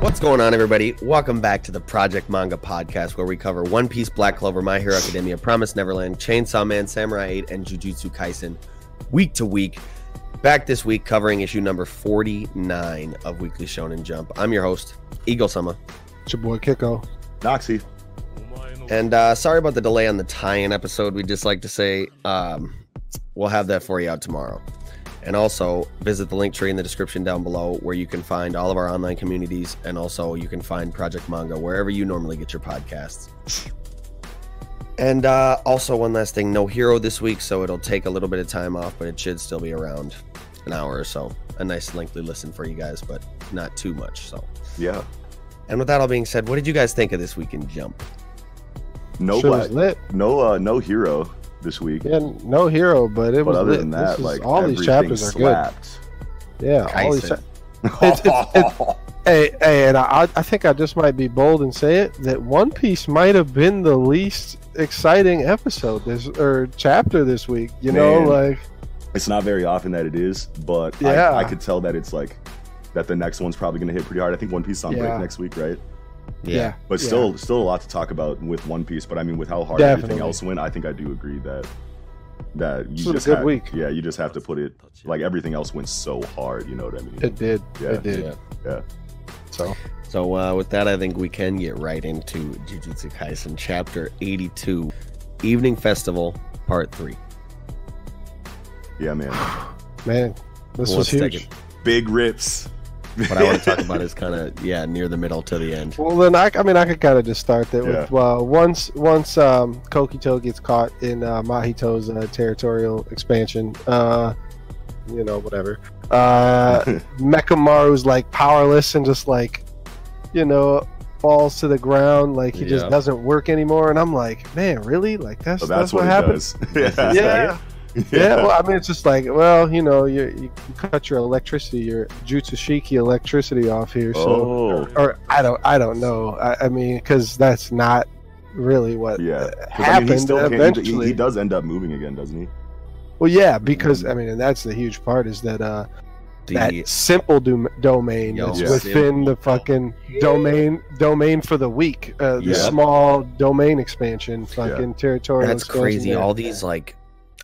What's going on, everybody? Welcome back to the Project Manga Podcast, where we cover One Piece, Black Clover, My Hero Academia, Promise Neverland, Chainsaw Man, Samurai 8, and Jujutsu Kaisen week to week. Back this week covering issue number 49 of Weekly Shonen Jump. I'm your host, Eagle Sama. It's your boy Kiko. Noxie. And uh, sorry about the delay on the tie in episode. We'd just like to say um, we'll have that for you out tomorrow. And also visit the link tree in the description down below where you can find all of our online communities and also you can find Project Manga wherever you normally get your podcasts. And uh, also, one last thing no hero this week, so it'll take a little bit of time off, but it should still be around an hour or so. A nice lengthy listen for you guys, but not too much. So, Yeah. and with that all being said, what did you guys think of this week in Jump? No Shit black, lit. no uh no hero this week. Yeah, no hero, but it but was other lit. than This that, is- like all these chapters are slapped. good. Yeah, all these. Kaisen. cha- It's- it's- Hey, hey, and I, I think I just might be bold and say it that One Piece might have been the least exciting episode this or chapter this week. You know, like it's not very often that it is, but Yeah. I, I could tell that it's like that the next one's probably gonna hit pretty hard. I think One Piece is on break next week, right? yeah, But yeah. still still a lot to talk about with One Piece. But I mean with how hard Definitely. everything else went, I think I do agree that that you This was a just good have, week. Yeah, you just have to put it like everything else went so hard, you know what I mean? it did. Yeah. It did. Yeah. yeah. So So uh, with that, I think we can get right into Jujutsu Kaisen Chapter 82, Evening Festival, Part 3. Yeah, man. man, this Well, was let's huge. Big rips. What I want to talk about is kind of, yeah, near the middle to the end. Well, then I, I mean, I could kind of just start that with Yeah. uh, once once um, Kokito gets caught in uh, Mahito's uh, territorial expansion, uh, you know, whatever. Uh, Mechamaru's like powerless and just like, you know, falls to the ground, like he just doesn't work anymore. And I'm like, man, really? Like that's So that's, that's, what, what, happened. it does. Yeah. Yeah, well, I mean, it's just like, well, you know, you, you cut your electricity, your Jutsushiki electricity off here, so Oh, or I don't I don't know. I, I mean, because that's not really what yeah. 'Cause, I happened mean, he still he- eventually. He, he does end up moving again, doesn't he? Well, yeah, because I mean, and that's the huge part is that uh The, that simple dom- domain Yo, is yeah. within the fucking domain domain for the week. Uh, the Yeah. small domain expansion, fucking territorial. that's crazy. there. All these, like,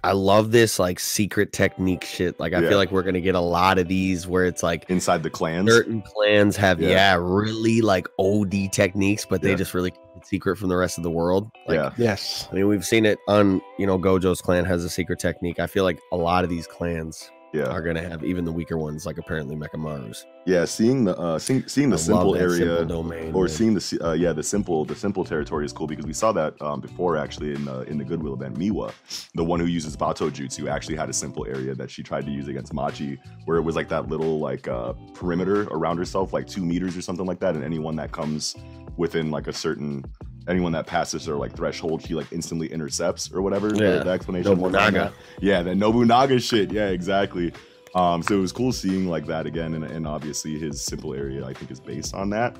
I love this, like, secret technique shit. Like, I Yeah. feel like we're going to get a lot of these where it's like, Inside the clans. certain clans have, Yeah. yeah, really, like, OD techniques, but they Yeah. just really secret from the rest of the world. Like, yeah. Yes. I mean, we've seen it on, you know, Gojo's clan has a secret technique. I feel like a lot of these clans Yeah. are going to have even the weaker ones, like apparently Mechamaru's. Yeah. Seeing the uh seeing, seeing the I simple area simple domain. or man. seeing the uh, yeah the simple the simple territory is cool because we saw that um, before actually in uh, in the Goodwill event. Miwa, the one who uses Bato Jutsu, actually had a simple area that she tried to use against Maki, where it was like that little like uh, perimeter around herself, like two meters or something like that, and anyone that comes within like a certain anyone that passes her like threshold, she like instantly intercepts or whatever. Yeah. the, explanation. Nobunaga. Yeah, the Nobunaga shit. Yeah, exactly. Um, so it was cool seeing like that again, and, and obviously his simple area I think is based on that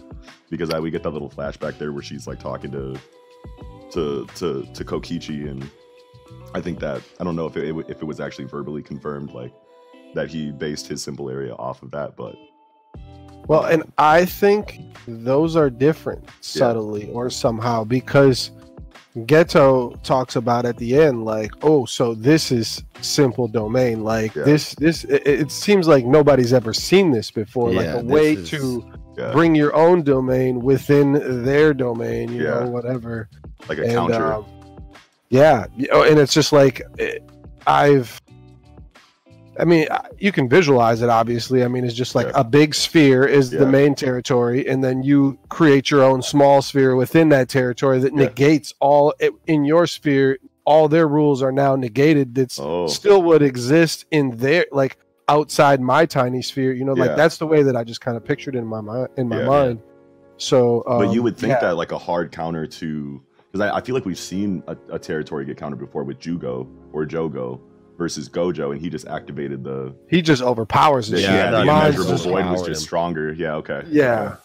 because I, we get that little flashback there where she's like talking to to to to Kokichi, and I think that I don't know if it if it was actually verbally confirmed like that he based his simple area off of that, but Well, and I think those are different subtly or somehow because Geto talks about at the end, like, oh, so this is simple domain. Like Yeah. this, this. It, it seems like nobody's ever seen this before. like a way is- to yeah, bring your own domain within their domain. You Yeah. know, whatever. like a And, counter. um, yeah, and it's just like it, I've. I mean, you can visualize it. Obviously, I mean, it's just like Yeah. a big sphere is the main territory, and then you create your own small sphere within that territory that Yeah. negates all it, in your sphere. All their rules are now negated. That's oh, still would exist in their like outside my tiny sphere. You know, like Yeah. that's the way that I just kind of pictured in my mind. In my Yeah. mind. So, um, but you would think yeah. that like a hard counter to because I, I feel like we've seen a, a territory get countered before with Jugo or Jogo versus Gojo, and he just activated the He just overpowers the the, shit. Yeah, yeah, I the immeasurable void was overpowered just him. stronger. Yeah, okay. Yeah.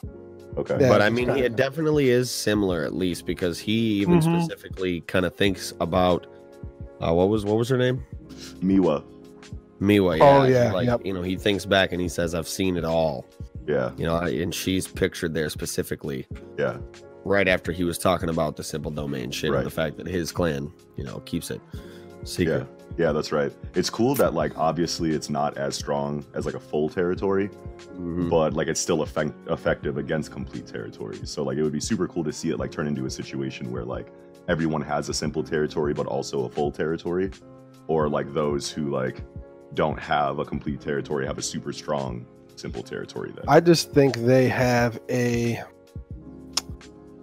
Okay. Yeah. but I mean, kinda- he definitely is similar, at least because he even Mhm. specifically kind of thinks about uh, what was what was her name, Miwa. Miwa. Oh, yeah, like yep. you know, he thinks back and he says, "I've seen it all." Yeah, You know, and she's pictured there specifically yeah, right after he was talking about the simple domain shit Right. and the fact that his clan, you know, keeps it secret. yeah. Yeah, that's right. It's cool that like obviously it's not as strong as like a full territory, Mhm. but like it's still effect- effective against complete territory. So like it would be super cool to see it like turn into a situation where like everyone has a simple territory but also a full territory, or like those who like don't have a complete territory have a super strong simple territory. Then I just think they have a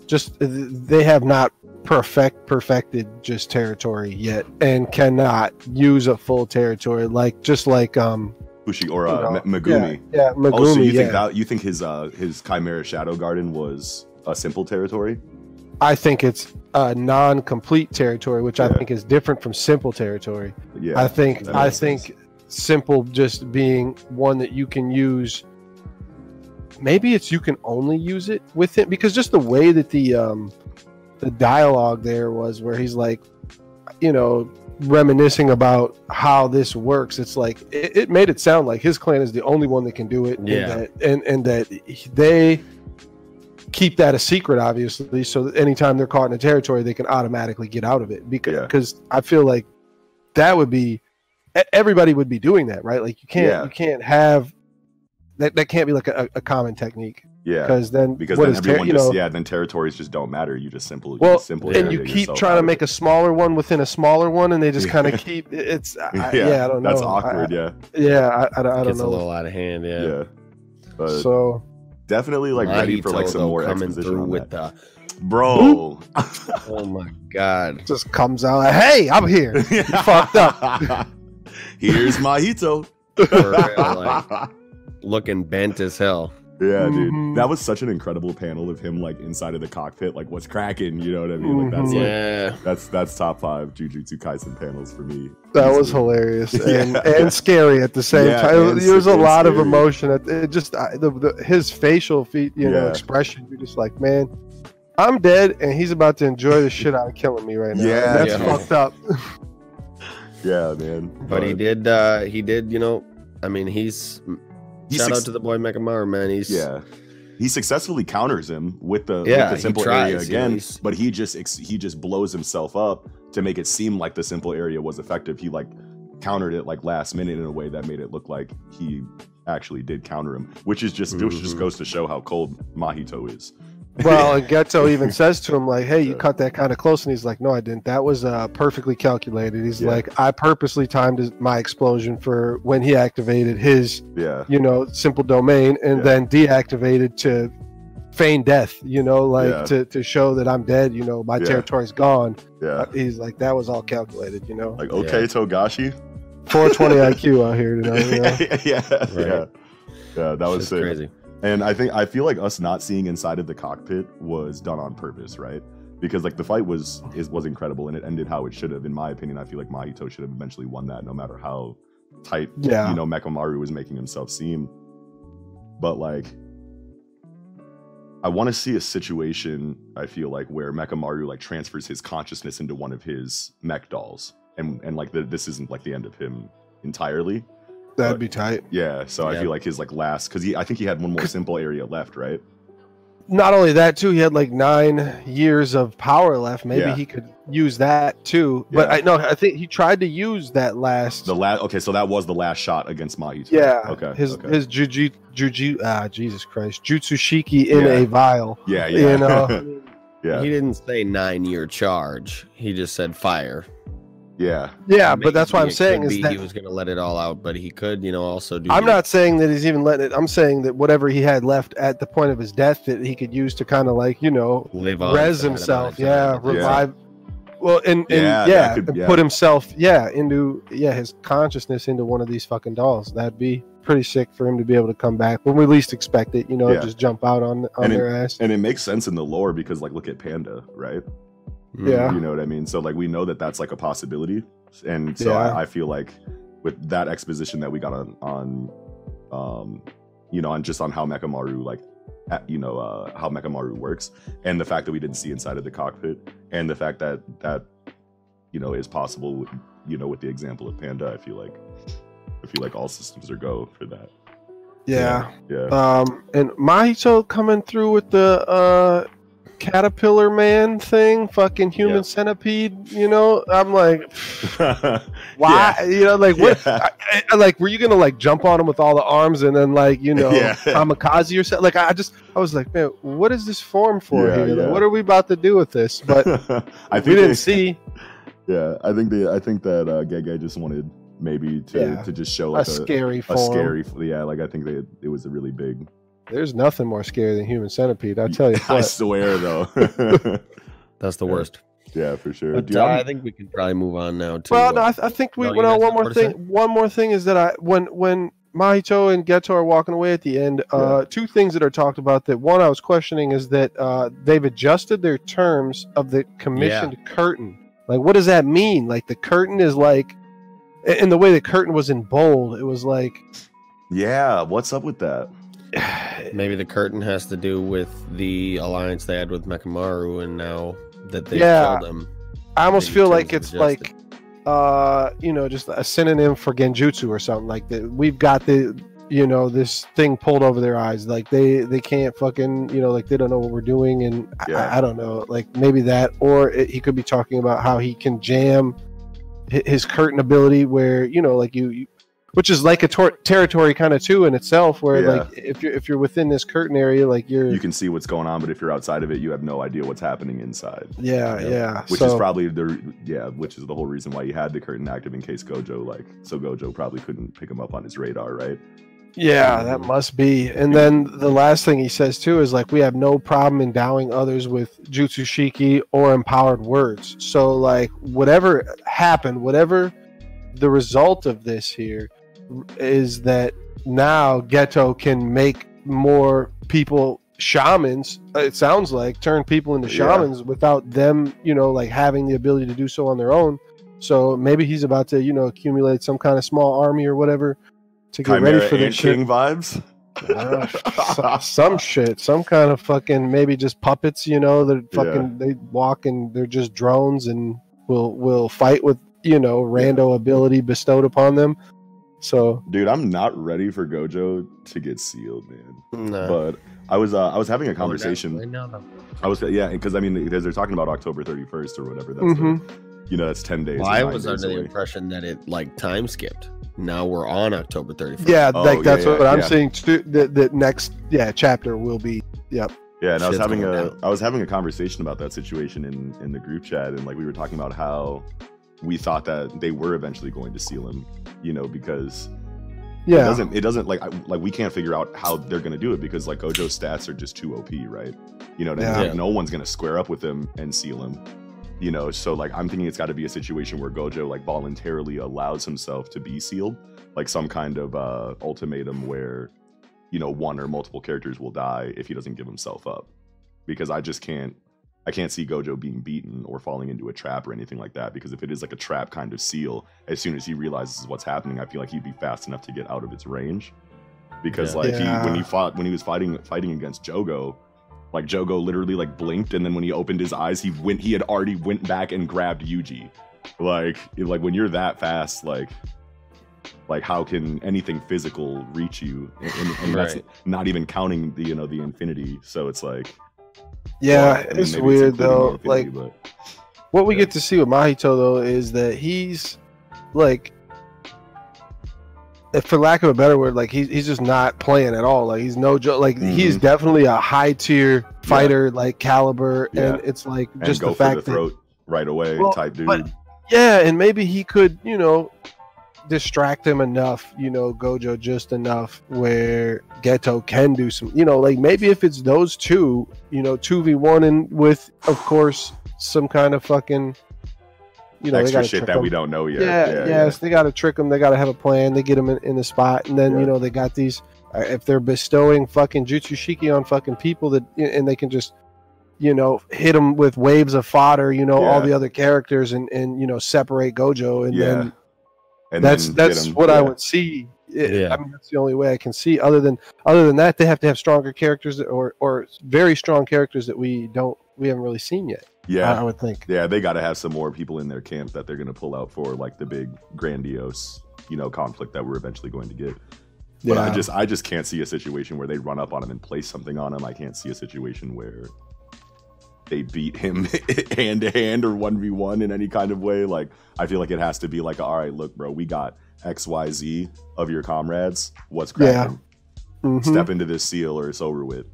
just they have not perfect perfected just territory yet and cannot use a full territory like just like um Fushi or you uh, know, Megumi. yeah, yeah Megumi oh, so you yeah. think that you think his uh his Chimera Shadow Garden was a simple territory? I think it's a non-complete territory which I think is different from simple territory Yeah, I think I think sense. simple just being one that you can use. Maybe it's you can only use it with it because just the way that the um the dialogue there was where he's like, you know, reminiscing about how this works. It's like it, it made it sound like his clan is the only one that can do it. Yeah. and that, and, and that they keep that a secret, obviously. So that anytime they're caught in a territory, they can automatically get out of it. Because Yeah. because I feel like that would be everybody would be doing that, right? Like you can't Yeah. you can't have that. That can't be like a, a common technique yeah. because then Because what then is ter- everyone you just know, yeah, then territories just don't matter. You just simply Well, you just Yeah. and you keep trying to make a smaller one within a smaller one, and they just kind of keep it's I, yeah, yeah. I don't know. That's I- awkward, yeah. I, yeah, I, I, don't- I don't Gets a know. little out of hand, yeah. Yeah. But so definitely like ready for like some though, more coming exposition through with that. the Bro. oh my god. just comes out. Like, hey, I'm here. fucked up. Here's Mahito. For real, like, looking bent as hell. Yeah, dude. Mhm. That was such an incredible panel of him like inside of the cockpit, like what's cracking, you know what I mean? Like that's Mhm. like that's that's top five Jujutsu Kaisen panels for me. That was Easily. hilarious and, Yeah. and scary at the same Yeah, time. and There was a and lot of emotion. It, it just I, the, the, his facial feet, you know, Yeah. expression. You're just like, man, I'm dead, and he's about to enjoy the shit out of killing me right now. Yeah, that's yeah. fucked up. Yeah, man. But he did uh he did, you know, I mean he's He shout suc- out to the boy Mechamaru, man. He's Yeah. He successfully counters him with the, Yeah, with the simple tries, area you know, again, he's- but he just ex- he just blows himself up to make it seem like the simple area was effective. He like countered it like last minute in a way that made it look like he actually did counter him, which is just which just mm-hmm. goes to show how cold Mahito is. Well, and Geto even says to him, like, hey, you cut that kind of close. And he's like, no, I didn't. That was uh, perfectly calculated. He's Yeah. like, I purposely timed my explosion for when he activated his, Yeah, you know, simple domain and Yeah. then deactivated to feign death, you know, like Yeah. to, to show that I'm dead, you know, my Yeah. territory's gone. yeah. Uh, He's like, that was all calculated, you know. Like okay, Togashi. 420 IQ out here today, you know. yeah, yeah, yeah. Yeah, that was sick. crazy. And I think I feel like us not seeing inside of the cockpit was done on purpose, right? Because like the fight was is was incredible and it ended how it should have. In my opinion, I feel like Mahito should have eventually won that, no matter how tight Yeah. you know Mechamaru was making himself seem. But like, I want to see a situation. I feel like where Mechamaru like transfers his consciousness into one of his mech dolls, and and like the, this isn't like the end of him entirely. That'd be tight. Yeah, so I feel like his like last because he I think he had one more simple area left, right? Not only that, too, he had like nine years of power left. Maybe Yeah. he could use that too. But I know, I think he tried to use that last. The last okay, so that was the last shot against Mahito. yeah. Okay. His okay. his juju juju ah Jesus Christ jutsushiki in Yeah. a vial. yeah, yeah. You know. yeah. He didn't say nine year charge. He just said fire. Yeah. yeah, but that's what I'm saying is be that he was gonna let it all out, but he could, you know, also do I'm the- not saying that he's even letting it. I'm saying that whatever he had left at the point of his death that he could use to kind of like you know live on res for that amount himself. Yeah, time. revive. Well, and, and Yeah, yeah, could- and yeah. put himself, yeah, into yeah his consciousness into one of these fucking dolls. That'd be pretty sick for him to be able to come back when we least expect it. You know, Yeah. just jump out on on And it- their ass. And it makes sense in the lore because like look at Panda, right? Mm. Yeah. You know what I mean? So like we know that that's like a possibility. and so Yeah. I, I feel like with that exposition that we got on on um you know on just on how Mechamaru like at- you know uh how Mechamaru works and the fact that we didn't see inside of the cockpit and the fact that that you know is possible with, you know with the example of Panda I feel like I feel like all systems are go for that Yeah. yeah Um, and Mahito coming through with the uh caterpillar man thing, fucking human Yeah. centipede. You know, I'm like, why? You know, like what? Yeah. I, I- like, were you gonna like jump on him with all the arms and then like you know Yeah. kamikaze or something? Like, I just, I was like, man, what is this form for Yeah, here? Like, what are we about to do with this? But I we didn't they- see Yeah, I think they. I think that uh, Gege just wanted maybe to Yeah. to just show a like a, scary a form. scary. Yeah, like I think they it was a really big. There's nothing more scary than human centipede. I tell you I what. swear though. That's the worst. yeah, for sure. But uh, I'm- think we can probably move on now to. Well, uh, no, I, th- I think we. no, you well, one more more thing. say? One more thing is that I when when Mahito and Geto are walking away at the end, uh, two things that are talked about. That one I was questioning is that uh, they've adjusted their terms of the commissioned curtain. Like, what does that mean? Like, the curtain is like, in the way the curtain was in bold, it was like. yeah, what's up with that? Maybe the curtain has to do with the alliance they had with Mechamaru, and now that they Yeah. killed him. I almost feel like it's adjusted. like, uh, you know, just a synonym for genjutsu or something like that. We've got the, you know, this thing pulled over their eyes. Like they they can't fucking, you know, like they don't know what we're doing, and I- Yeah. I, I don't know, like maybe that, or it, he could be talking about how he can jam his curtain ability, where you know, like you. you which is like a tor- territory kind of too in itself, where Yeah. like if you're if you're within this curtain area, like you're You can see what's going on, but if you're outside of it, you have no idea what's happening inside. yeah Yeah. yeah. Which so, is probably the yeah, which is the whole reason why you had the curtain active in case Gojo like so Gojo probably couldn't pick him up on his radar, right? Yeah, that um, must be. And then the last thing he says too is like we have no problem endowing others with jutsu shiki or empowered words. So like whatever happened, whatever the result of this here is that now Geto can make more people shamans. It sounds like turn people into Yeah. shamans without them, you know, like having the ability to do so on their own. So maybe he's about to, you know, accumulate some kind of small army or whatever to get Chimera ready for the. King vibes. Uh, so- some shit, some kind of fucking maybe just puppets, you know, that fucking they walk and they're just drones and will will fight with you know rando ability bestowed upon them. So Dude, I'm not ready for Gojo to get sealed, man. Nah. But I was uh, I was having a Right conversation. now, though. I was yeah, because I mean because they're talking about October 31st or whatever. That's Mhm. the, you know that's 10 days. Well, I was days under the impression that it like time skipped. Now we're on October 31st. yeah, Oh, like yeah, that's yeah, what I'm yeah. saying. Too, the the next yeah chapter will be yep. Yeah, and I was having going a down. I was having a conversation about that situation in in the group chat, and like we were talking about how we thought that they were eventually going to seal him, you know, because it Yeah, doesn't it doesn't like I, like we can't figure out how they're going to do it because like Gojo's stats are just too OP, right? You know, what I mean? Yeah. Like, no one's going to square up with him and seal him. You know, so like I'm thinking it's got to be a situation where Gojo like voluntarily allows himself to be sealed, like some kind of uh ultimatum where you know one or multiple characters will die if he doesn't give himself up. Because I just can't I can't see Gojo being beaten or falling into a trap or anything like that. Because if it is like a trap kind of seal, as soon as he realizes what's happening, I feel like he'd be fast enough to get out of its range. Because Yeah. like he when he fought when he was fighting fighting against Jogo, like Jogo literally like blinked and then when he opened his eyes, he went he had already went back and grabbed Yuji. Like like when you're that fast, like like how can anything physical reach you? And, and, and that's not even counting the you know the infinity. So it's like yeah, well, I mean, it's weird though. Like but what we Yeah. get to see with Mahito though is that he's like if for lack of a better word, like he's he's just not playing at all. Like he's no joke. Like he's Mhm. definitely a high tier fighter, like caliber, and it's like and just go the fact the that throat right away Well, type dude. but- yeah, and maybe he could, you know, distract him enough, you know, Gojo just enough where Geto can do some, you know, like maybe if it's those two, you know, two v one and with, of course, some kind of fucking, you know, extra shit that him. we don't know yet. Yeah, yes, they got to trick them. They got to have a plan. They get them in, in the spot, and then Yeah. you know they got these. Uh, if they're bestowing fucking jutsu shiki on fucking people that, and they can just, you know, hit them with waves of fodder, you know, all the other characters, and and you know, separate Gojo, and Yeah. then And that's then get that's him- what I would see. I- Yeah. I mean, that's the only way I can see. Other than other than that, they have to have stronger characters that- or or very strong characters that we don't we haven't really seen yet. Yeah. I, I would think. Yeah, they got to have some more people in their camp that they're going to pull out for like the big grandiose, you know, conflict that we're eventually going to get. But I just I just can't see a situation where they run up on him and place something on him. I can't see a situation where they beat him hand to hand or one v one in any kind of way. Like I feel like it has to be like, all right, look, bro, we got X Y Z of your comrades. What's Yeah. cracking? Mhm, Step into this seal or it's over with.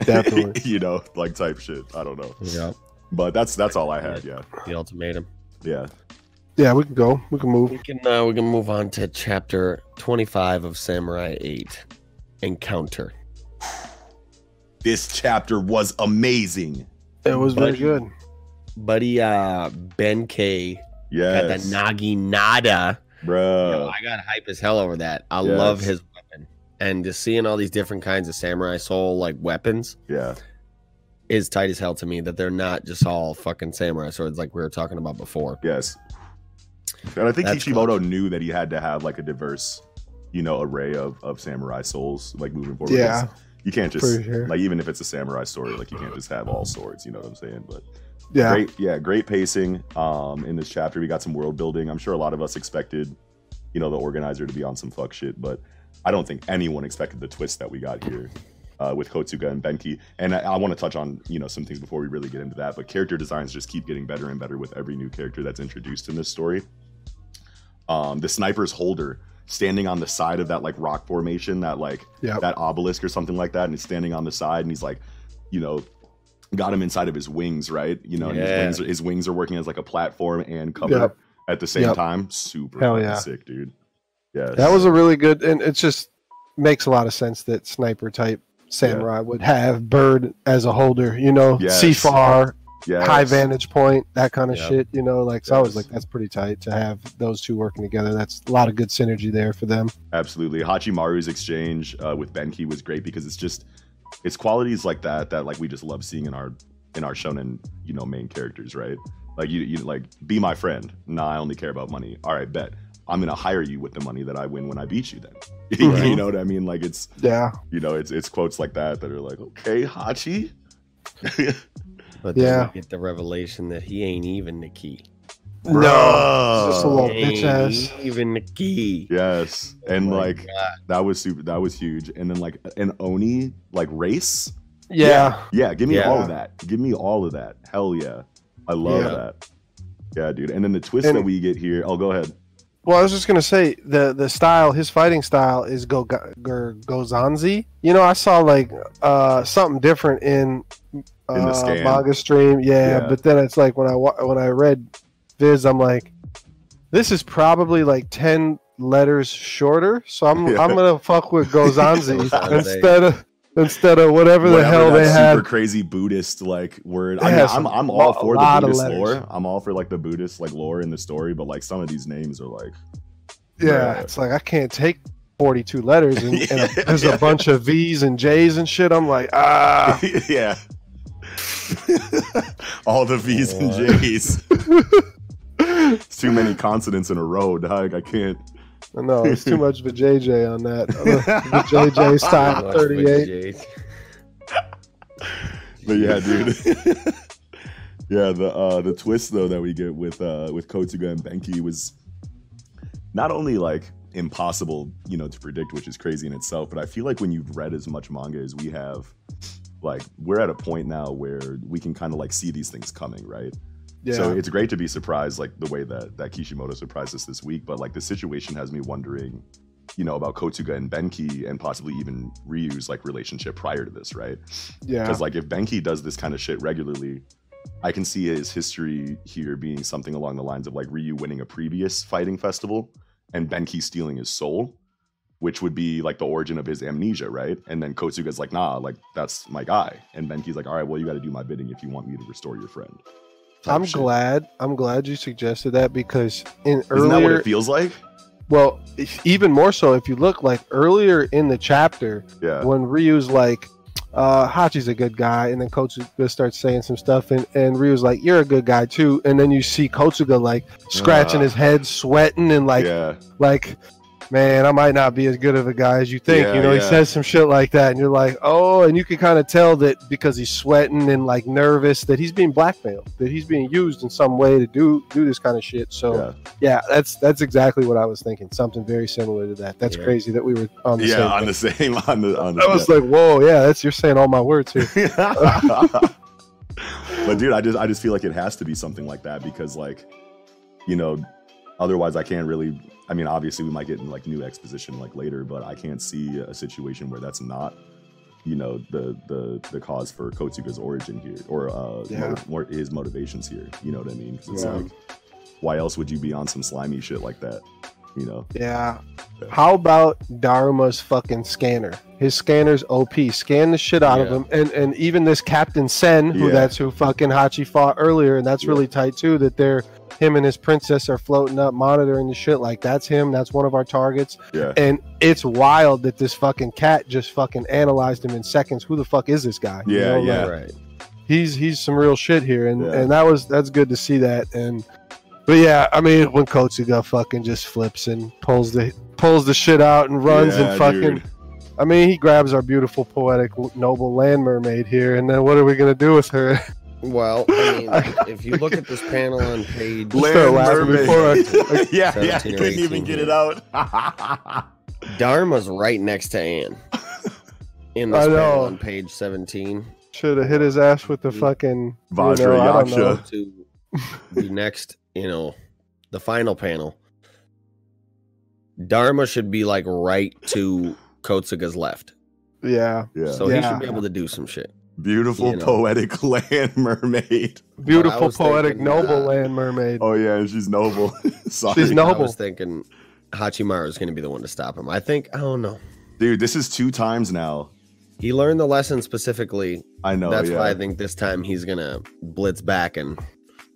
Definitely. you know, like type shit. I don't know, Yeah, but that's that's all I had. Yeah, the ultimatum. yeah. yeah, we can go. We can move. We can uh, we can move on to chapter twenty five of Samurai Eight, Encounter. This chapter was amazing. It was very good. Buddy, uh, Benki got Yes, the Naginata. Yo, bro. I got hype as hell over that. I Yes. love his weapon, and just seeing all these different kinds of samurai soul like weapons Yeah, is tight as hell to me. That they're not just all fucking samurai swords like we were talking about before. yes. And I think That's Kishimoto knew that he had to have like a diverse, you know, array of, of samurai souls like moving forward. Yeah, you can't just sure. like even if it's a samurai story, like you can't just have all swords. You know what I'm saying? But Yeah, great yeah great pacing um in this chapter we got some world building i'm sure a lot of us expected you know the organizer to be on some fuck shit but i don't think anyone expected the twist that we got here uh, with Kotsuga and Benki, and I, I want to touch on you know some things before we really get into that. But character designs just keep getting better and better with every new character that's introduced in this story. Um, the sniper's holder standing on the side of that like rock formation, that like Yep. that obelisk or something like that, and he's standing on the side, and he's like, you know, got him inside of his wings, right? You know, and Yeah. his, wings, his wings are working as like a platform and cover Yep. at the same Yep. time. Super Hell yeah. sick, dude. Yeah, that was a really good, and it just makes a lot of sense that sniper type samurai would have bird as a holder. You know, Yes. see far, yes. high vantage point, that kind of Yep. shit. You know, like so I was like, that's pretty tight to have those two working together. That's a lot of good synergy there for them. Absolutely. Hachimaru's exchange uh, with Benki was great because it's just it's qualities like that that like we just love seeing in our in our shonen, you know, main characters, right? Like you you like be my friend. Nah, I only care about money. All right, bet. I'm gonna hire you with the money that I win when I beat you then. you know what I mean? Like it's Yeah, you know, it's it's quotes like that that are like, okay, Hachi. But then Yeah. we get the revelation that he ain't even the key. no, just a little bitch ass. even the key. yes. And Oh like God. that was super that was huge. And then like an Oni like race. Yeah, Yeah, give me Yeah. all of that. Give me all of that. Hell yeah. I love Yeah. that. Yeah, dude. And then the twist And- that we get here. Oh, go ahead. Well, I was just gonna say the the style, his fighting style is go go Gozanzi. You know, I saw like uh something different in uh, In the scan. manga stream. Yeah, Yeah. but then it's like when I when I read Viz, I'm like, this is probably like ten letters shorter. So I'm Yeah. I'm gonna fuck with Gozanzi. instead of instead of whatever, the hell that they super had. crazy Buddhist like word. I mean, has I'm, I'm all for the Buddhist lore. I'm all for like the Buddhist like lore in the story, but like some of these names are like, Yeah, Bruh. it's like I can't take. 42 letters and, and a, Yeah. there's a bunch of V's and J's and shit. I'm like, ah, yeah. all the V's and J's. It's too many consonants in a row, dog. I can't. No, it's too much of a JJ on that. the JJ style Watch with 38. But yeah, dude. yeah, the uh the twist though that we get with uh with Kotsuga and Benki was not only like impossible, you know, to predict, which is crazy in itself, but I feel like when you've read as much manga as we have, like we're at a point now where we can kind of like see these things coming, right? Yeah. So it's great to be surprised, like the way that that Kishimoto surprised us this week. But like the situation has me wondering, you know, about Kotsuga and Benki and possibly even Ryu's like relationship prior to this, right? yeah. Because like if Benki does this kind of shit regularly, I can see his history here being something along the lines of like Ryu winning a previous fighting festival and Benki stealing his soul, which would be like the origin of his amnesia, right? And then Kotsuga's like, nah, like that's my guy. And Benki's like, all right, well, you got to do my bidding if you want me to restore your friend. I'm shit. glad. I'm glad you suggested that because in Isn't that what earlier, it feels like? well, even more so if you look like earlier in the chapter Yeah. when Ryu's like, uh, Hachi's a good guy, and then Kotsuga starts saying some stuff, and and Ryu's like, "You're a good guy too," and then you see Kotsuga like scratching Ah. his head, sweating, and like yeah, like, man, I might not be as good of a guy as you think. Yeah, you know, he yeah. says some shit like that, and you're like, oh, and you can kind of tell that because he's sweating and like nervous that he's being blackmailed, that he's being used in some way to do do this kind of shit. So yeah, yeah, that's that's exactly what I was thinking. Something very similar to that. That's crazy that we were on the same. yeah. same. On thing. the same, on the on the. I was like, whoa, yeah, that's you're saying all my words here. but dude, I just I just feel like it has to be something like that because like, you know, otherwise I can't really. I mean, obviously we might get in like new exposition like later, but I can't see a situation where that's not, you know, the the the cause for Kotsuga's origin here or uh Yeah. motiv- more his motivations here. You know what I mean? 'Cause it's Yeah. like, why else would you be on some slimy shit like that? You know? Yeah. How about Dharma's fucking scanner? His scanner's OP. Scan the shit out of him. And and even this Captain Sen, who Yeah. that's who fucking Hachi fought earlier, and that's Yeah. really tight too, that they're him and his princess are floating up monitoring the shit like that's him, that's one of our targets. Yeah. And it's wild that this fucking cat just fucking analyzed him in seconds. Who the fuck is this guy? You Yeah, know, yeah. like, Right. he's he's some real shit here, and Yeah. and that was that's good to see that. And but yeah, I mean when Kotsuga fucking just flips and pulls the pulls the shit out and runs Yeah, and fucking. dude. I mean, he grabs our beautiful, poetic, noble land mermaid here, and then what are we gonna do with her? Well, I mean, if you look at this panel on page, Let's start laughing before I- yeah, yeah, 17 couldn't 18 even get it out. Dharma's right next to Anne. In I this know. panel on page 17. Should have hit his ass with the mm-hmm. fucking you know, Vajra I don't Yaksha. To the next, you know, the final panel. Dharma should be like right to Kotsuga's left. Yeah, Yeah, So he should be able to do some shit. Beautiful you know. poetic land mermaid. beautiful, poetic, thinking, noble uh, land mermaid. Oh yeah, and she's noble. Sorry, She's I noble. was thinking Hachimaru is going to be the one to stop him. I think, I don't know. dude. This is two times now. He learned the lesson specifically. I know. That's yeah. why I think this time he's going to blitz back and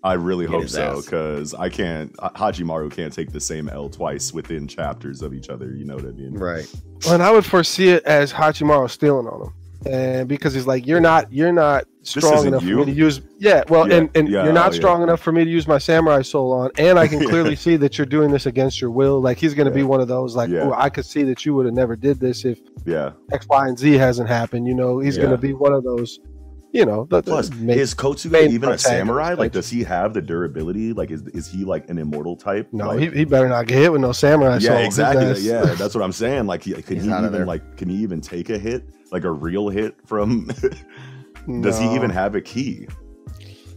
I really Get hope so because I can't. Hachimaru can't take the same L twice within chapters of each other. You know what I mean? right. and I would foresee it as Hachimaru stealing on him, and because he's like, "You're not, you're not strong enough you." for me to use." Yeah, well, Yeah, and, and yeah, you're not oh, yeah. strong enough for me to use my samurai soul on, and I can clearly see that you're doing this against your will. Like he's gonna be one of those, like, Yeah. "Oh, I could see that you would have never did this if Yeah. X, Y, and Z hasn't happened." You know, he's Yeah. gonna be one of those. You know, the, the Plus, ma- is Kotsuga even a samurai? Like, like- does he have the durability? Like, is is he like an immortal type? no, Like- he, he better not get hit with no samurai yeah, His exactly. Yeah, that's what I'm saying. Like, he, can He's he even like can he even take a hit, like a real hit from? Does he even have a key?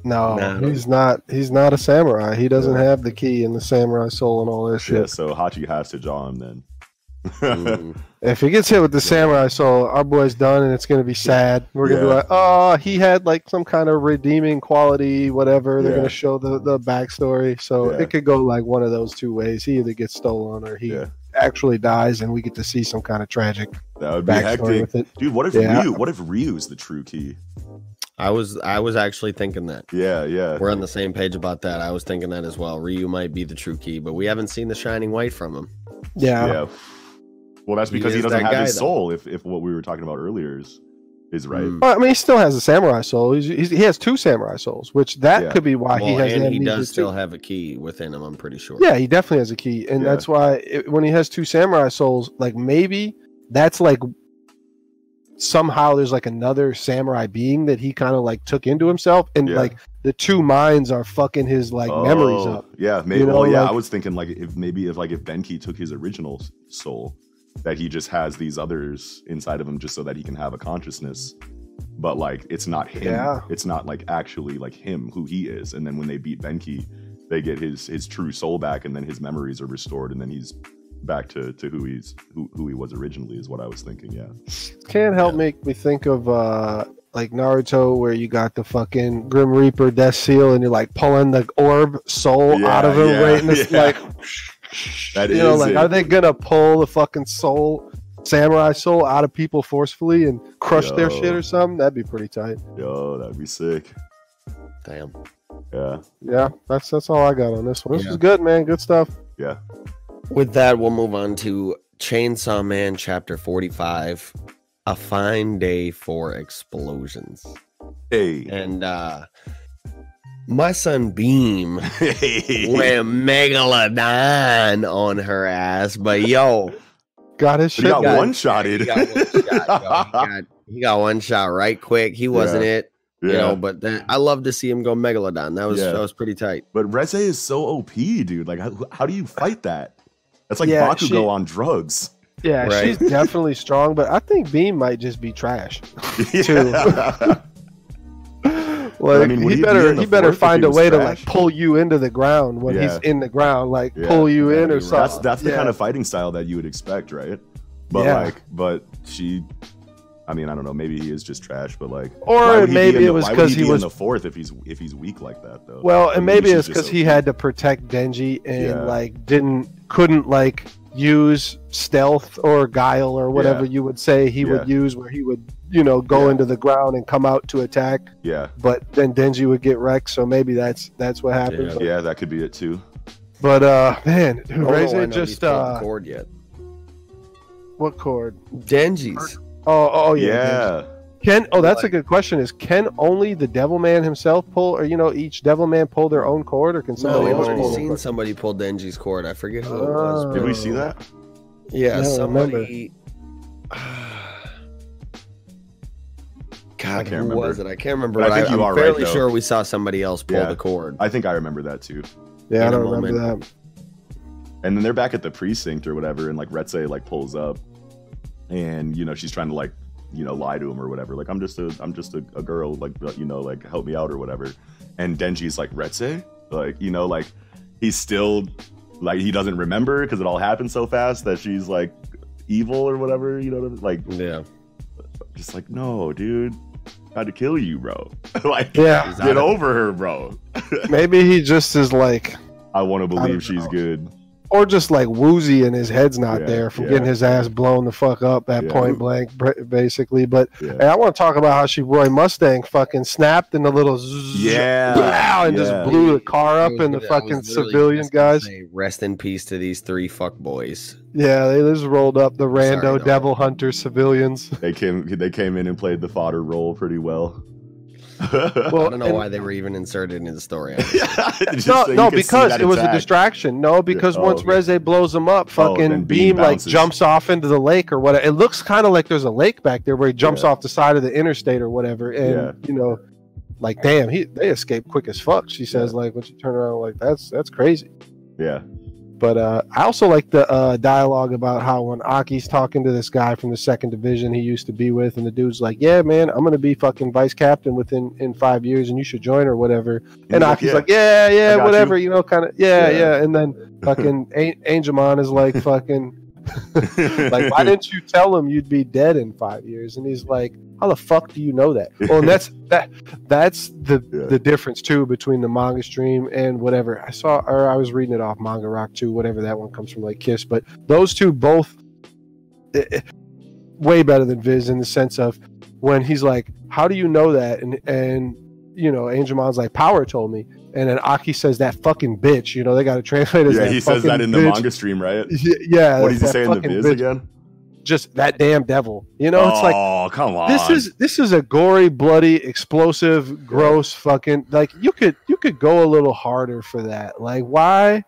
No, No. he's not. He's not a samurai. He doesn't Yeah. have the key and the samurai soul and all that shit. Yeah, so Hachi has to jaw him then. Mm. If he gets hit with the samurai soul, our boy's done, and it's gonna be sad. We're gonna be like, oh, he had like some kind of redeeming quality, whatever. They're Yeah. gonna show the the backstory, so Yeah. it could go like one of those two ways. He either gets stolen or he Yeah. Actually dies, and we get to see some kind of tragic That would be hectic, with it. dude. What if Yeah. Ryu? What if Ryu's the true key? I was I was actually thinking that. Yeah, yeah. We're on the same page about that. I was thinking that as well. Ryu might be the true key, but we haven't seen the shining white from him. Yeah, yeah. Well, that's because he, is doesn't that have guy, his though. soul. If if what we were talking about earlier is is right. Mm. Well, I mean, he still has a samurai soul. He's, he's, he has two samurai souls, which that Yeah. could be why he has and he amnesia does too. still have a key within him. I'm pretty sure. Yeah, he definitely has a key, and Yeah. that's why it, when he has two samurai souls, like maybe that's like somehow there's like another samurai being that he kind of like took into himself, and Yeah. like the two minds are fucking his like memories Oh, up. Yeah, maybe. You know, well, yeah, like- I was thinking like if maybe if like if Benki took his original soul, that he just has these others inside of him just so that he can have a consciousness. But like it's not him. Yeah. It's not like actually like him who he is. And then when they beat Benki, they get his his true soul back, and then his memories are restored, and then he's back to to who he's who, who he was originally is what I was thinking. Yeah. Can't help make me think of uh like Naruto, where you got the fucking Grim Reaper Death Seal, and you're like pulling the orb soul Yeah, out of him yeah, right in this yeah. like. That you know, like, it. are they gonna pull the fucking soul, samurai soul, out of people forcefully and crush their shit or something? That'd be pretty tight. Yo, that'd be sick. Damn. Yeah. Yeah, that's that's all I got on this one. This Yeah. is good, man. Good stuff. Yeah. With that, we'll move on to Chainsaw Man chapter 45. a fine day for explosions. Hey. And uh my son Beam Hey. went megalodon on her ass, but yo, Got his He got got- one shot in he got one shot. yo. He got, he got one shot right quick. He wasn't it, yeah. you know. But then I love to see him go megalodon. That was Yeah. that was pretty tight. But Reze is so OP, dude. Like, how, how do you fight that? That's like Yeah, Bakugo she- on drugs. Yeah, Right. she's definitely strong, but I think Beam might just be trash. Yeah. Like I mean, he he better in he better find he a was way to like pull you into the ground when Yeah. he's in the ground, like Yeah, pull you in or be rough. something. that's that's the kind of fighting style that you would expect, right? But Yeah. like, but she, I mean, I don't know. Maybe he is just trash, but like, Or why would he be maybe in it was because he, he was- in the fourth if he's if he's weak like that though. Well, Or and maybe she's it's because he had to protect Denji and Yeah. like didn't couldn't like use stealth or guile or whatever Yeah. you would say he would use where he would you know go Yeah. into the ground and come out to attack Yeah, but then Denji would get wrecked so maybe that's that's what happened Yeah. but, yeah, that could be it too. but, uh man dude, I don't know why Reze nobody's just pulled the uh cord yet. what chord Denji's. oh oh yeah, Yeah, can oh that's a good question is can only the devil man himself pull or you know each devil man pull their own cord or can No, somebody we've else already pull seen cord? somebody pull Denji's cord. I forget who it was. Oh. did we see that? Yeah, I don't somebody. God, can't who remember. was it? I can't remember. But I But think I you am are right, fairly though. sure we saw somebody else pull Yeah. the cord. I think I remember that too. yeah I in a don't remember moment. that And then they're back at the precinct or whatever, and like Reze like pulls up, and you know she's trying to like you know lie to him or whatever. Like I'm just a I'm just a, a girl, like uh, you know like help me out or whatever. And Denji's like Reze, like you know like he's still like he doesn't remember because it all happened so fast that she's like evil or whatever. You know what I mean? like Yeah, just like no, dude. Tried to kill you, bro. like, yeah get over her, bro. maybe he just is like I want to believe she's know. good. Or just like woozy and his head's not Yeah, there from yeah. getting his ass blown the fuck up at Yeah. point blank basically but Yeah. hey, i want to talk about how she roy mustang fucking snapped in the little zzz, Yeah, wow, and yeah. just blew the car up was and the gonna- fucking literally civilian guys say, Rest in peace to these three fuck boys. yeah they just rolled up the rando no. devil hunter civilians They came they came in and played the fodder role pretty well. I don't know and- why they were even inserted in the story. No, so no, because it was a distraction. No, because oh, once okay. Reze blows him up, Oh, fucking then Beam, Beam like jumps off into the lake or whatever. It looks kind of like there's a lake back there where he jumps Yeah. off the side of the interstate or whatever. And Yeah. you know, like damn, he they escaped quick as fuck. She says like when she turned around, like that's that's crazy. Yeah, But uh, I also like the uh, dialogue about how when Aki's talking to this guy from the second division he used to be with, and the dude's like, "Yeah, man, I'm gonna be fucking vice captain within in five years, and you should join or whatever." And Aki's yeah. like, "Yeah, yeah, whatever," you, know, kind of, yeah, Yeah. yeah, And then fucking A- Angelmon is like, "Fucking, like, why didn't you tell him you'd be dead in five years?" And he's like, "How the fuck do you know that?" Well, and that's that. That's the Yeah. the difference too between the manga stream and whatever I saw, or I was reading it off Manga Rock too, whatever that one comes from, like Kiss. But those two both eh, eh, way better than Viz in the sense of when he's like, "How do you know that?" and and you know, Angelmon's like, "Power told me," and then Aki says, "That fucking bitch." You know, they got to translate as yeah, that he says that fucking in the bitch. manga stream, right? Y- Yeah, what does he that say in the fucking Viz bitch. again? Just that damn devil. You know, it's like oh, come on. this is this is a gory, bloody, explosive, gross fucking like you could you could go a little harder for that. Like why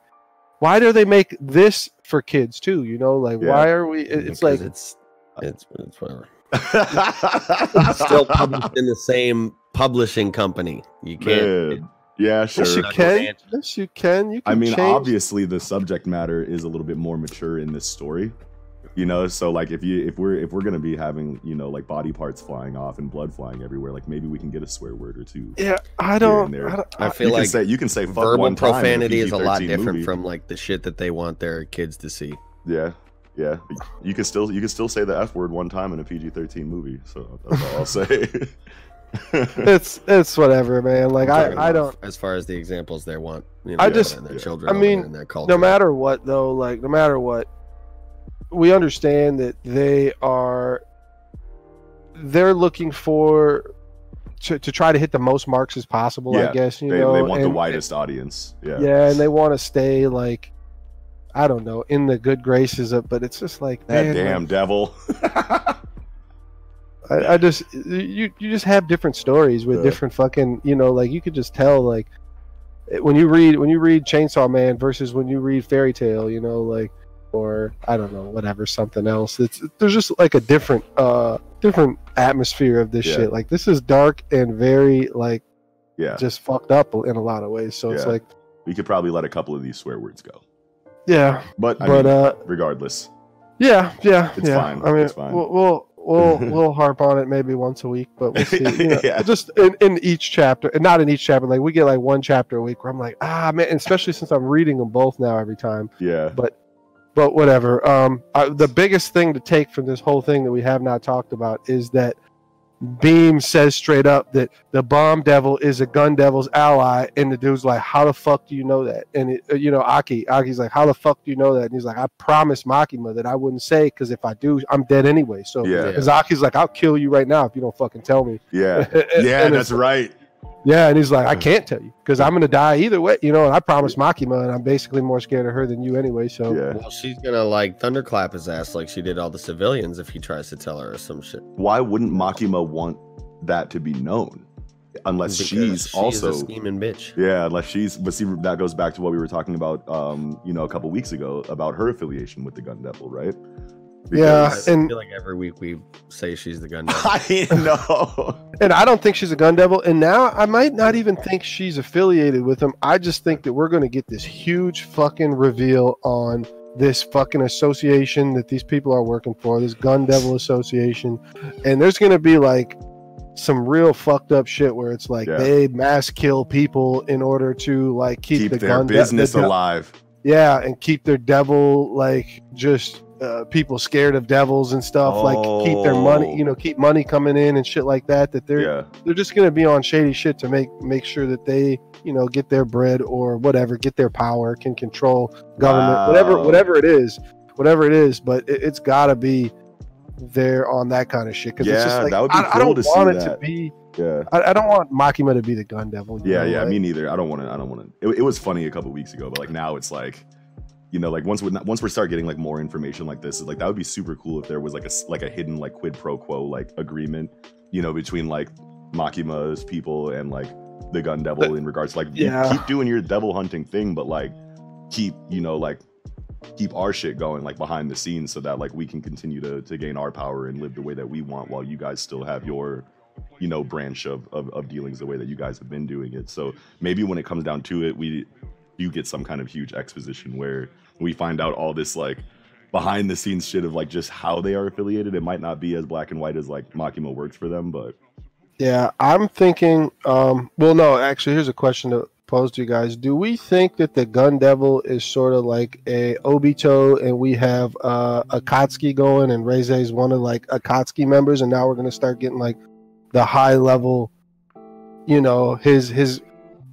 why do they make this for kids too? You know, like Yeah. why are we it- it's Because like it's it's it's whatever. It's still published in the same publishing company. You can't. Man. Yeah, sure. yes you can. Yes you can. You can I mean, change. obviously the subject matter is a little bit more mature in this story. You know, so like if you if we're if we're gonna be having, you know, like body parts flying off and blood flying everywhere, like maybe we can get a swear word or two. Yeah, I don't, there. I don't I I- feel you like can say you can say fuck verbal one time profanity is a lot different movie. from like the shit that they want their kids to see. Yeah. Yeah. You can still you can still say the F word one time in a PG thirteen movie. So that's all I'll say. it's it's whatever, man. Like I'm I, I don't as far as the examples they want. You know, I just- put their children. I mean, there their culture. no matter what though like no matter what we understand that they are they're looking for to, to try to hit the most marks as possible i guess you they, know they want the and- widest audience. Yeah. yeah and they want to stay like i don't know in the good graces of but it's just like That man, damn devil. I, I just you you just have different stories with Yeah. different fucking you know like you could just tell like when you read when you read Chainsaw Man versus when you read Fairy Tail, you know like or I don't know whatever something else. It's there's just like a different uh different atmosphere of this Yeah. shit. Like this is dark and very like Yeah, just fucked up in a lot of ways. So it's like we could probably let a couple of these swear words go, yeah, but I but mean, uh regardless, Yeah, yeah, It's yeah. fine, I mean, it's fine. we'll we'll we'll, we'll harp on it maybe once a week, but we'll see. You know, Yeah. Just in, in each chapter, and not in each chapter. Like we get like one chapter a week where I'm like, ah man, especially since I'm reading them both now every time. yeah, But but whatever. Um, I, the biggest thing to take from this whole thing that we have not talked about is that Beam says straight up that the bomb devil is a gun devil's ally, and the dude's like, "How the fuck do you know that?" And it, uh, you know, Aki, Aki's like, "How the fuck do you know that?" And he's like, "I promised Makima that I wouldn't say because if I do, I'm dead anyway." So Yeah. because Aki's like, "I'll kill you right now if you don't fucking tell me." yeah, yeah. and That's right. Yeah, and he's like, "I can't tell you because I'm gonna die either way." You know, and I promised Makima, and I'm basically more scared of her than you anyway. So Yeah. Well, she's gonna like thunderclap his ass like she did all the civilians if he tries to tell her or some shit. Why wouldn't Makima want that to be known? Unless Because she's she also is a scheming bitch. Yeah, unless she's but see that goes back to what we were talking about um, you know, a couple weeks ago about her affiliation with the Gun Devil, right? Yeah, I and- feel like every week we say she's the gun. devil. I know. and I don't think she's a gun devil. And now I might not even think she's affiliated with him. I just think that we're going to get this huge fucking reveal on this fucking association that these people are working for, this gun devil association. And there's going to be like some real fucked up shit where it's like Yeah. they mass kill people in order to like keep, Keep the their gun de- business the de- alive. yeah, and keep their devil like just uh, people scared of devils and stuff. Like keep their money, Oh. you know, keep money coming in and shit like that. That they're Yeah. they're just gonna be on shady shit to make make sure that they you know get their bread or whatever, get their power, can control government, whatever Wow. whatever it is, whatever it is. But it, it's got to be there on that kind of shit because it's Yeah, just like that would be I, I don't to want it to be. Yeah. I, I don't want Makima to be the gun devil. Yeah, know, yeah, like- me neither. I don't want to. I don't want to. It, it was funny a couple weeks ago, but like now it's like, you know, like once we once we start getting like more information like this, like that would be super cool if there was like a like a hidden like quid pro quo like agreement, you know, between like Makima's people and like the Gun Devil But- in regards to like yeah. keep doing your devil hunting thing, but like keep you know like keep our shit going like behind the scenes so that like we can continue to to gain our power and live the way that we want while you guys still have your you know branch of, of of dealings the way that you guys have been doing it so maybe when it comes down to it we you get some kind of huge exposition where we find out all this like behind the scenes shit of like just how they are affiliated it might not be as black and white as like makima works for them but Yeah, I'm thinking. Um, well, no, actually, here's a question to pose to you guys. Do we think that the Gun Devil is sort of like a Obito, and we have uh, Akatsuki going, and Reze is one of like Akatsuki members, and now we're gonna start getting like the high level, you know, his his,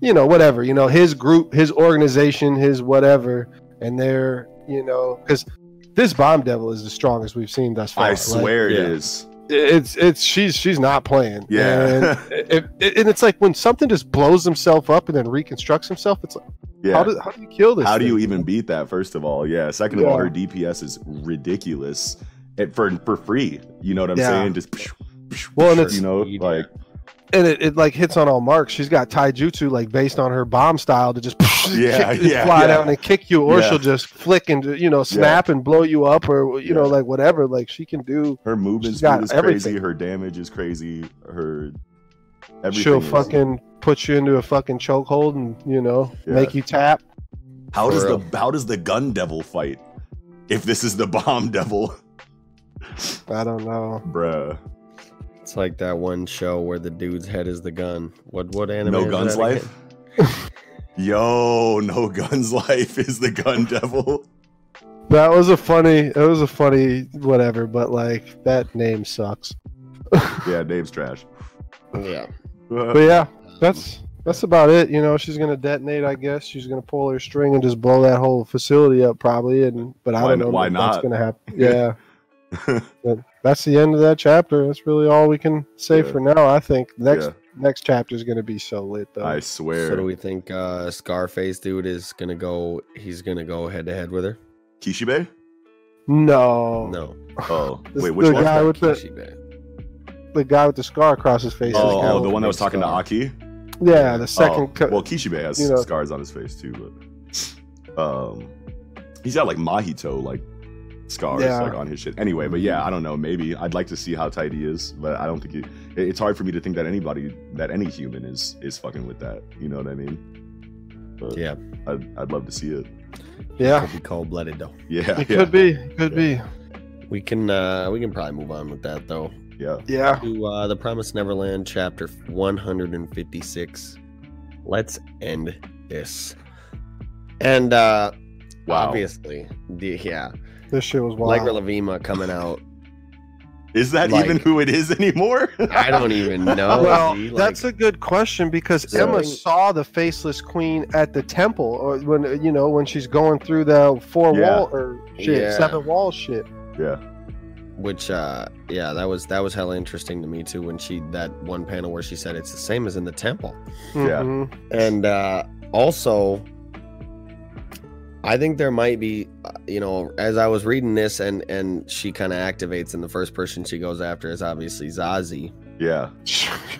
you know, whatever, you know, his group, his organization, his whatever, and they're, you know, because this Bomb Devil is the strongest we've seen thus far. i Like, swear it yeah. is it's it's she's she's not playing. Yeah. and, it, it- and it's like when something just blows himself up and then reconstructs himself. It's like yeah how do how do you kill this? How do you even beat that? First of all, yeah. Second of all, her DPS is ridiculous, and for for free. You know what I'm Yeah. saying? Just Well, and it's- you know, Yeah. like And it, it like hits on all marks. She's got taijutsu like based on her bomb style to just Yeah, kick, yeah, fly yeah. down and kick you, or Yeah. she'll just flick and you know snap and blow you up, or you know like whatever. Like she can do. her movement got speed is everything. crazy. Her damage is crazy. Her everything. she'll is- fucking put you into a fucking chokehold and you know Yeah. make you tap. How For does real. the how does the gun devil fight? If this is the bomb devil, I don't know. bruh. It's like that one show where the dude's head is the gun. What what anime? No is guns that again? life. Yo, no guns life is the gun devil. That was a funny. It was a funny whatever, but like that name sucks. Yeah, name's trash. Yeah. But yeah, that's that's about it. You know, she's gonna detonate. I guess she's gonna pull her string and just blow that whole facility up, probably. And but I Why- don't know why not? that's gonna happen. Yeah, but that's the end of that chapter. That's really all we can say Yeah. for now. I think next Yeah. next chapter is gonna be so lit though. I swear. So do we think uh Scarface dude is gonna go he's gonna go head to head with her? Kishibe? no, No. Oh, This- wait, which the one? guy with the Kishibe. the guy with the scar across his face. Oh, kind oh the one that was talking to Aki. Yeah, the second. Oh, co- well, Kishibe has you know- scars on his face too, but um, he's got like Mahito like scars Yeah. like on his shit. Anyway, but yeah, I don't know. Maybe I'd like to see how tight he is, but I don't think he. it- It's hard for me to think that anybody, that any human is is fucking with that. You know what I mean? But Yeah, I'd, I'd love to see it. yeah, could be cold blooded though. Yeah, it yeah, could be. Could be. We can uh we can probably move on with that though. yeah. Yeah. To uh, the Promised Neverland, chapter 156. Let's end this. And uh Wow. obviously, the, yeah, This shit was Allegra wild. Lavima coming out. Is that Like- even who it is anymore? I don't even know. well, like- that's a good question because So- Emma saw the faceless queen at the temple, or when you know when she's going through the four Yeah. wall or shit, Yeah. seven wall shit. yeah. which uh yeah that was that was hella interesting to me too when she that one panel where she said it's the same as in the temple Yeah. Mhm. and uh also i think there might be uh, you know as i was reading this and and she kind of activates and the first person she goes after is obviously zazie Yeah.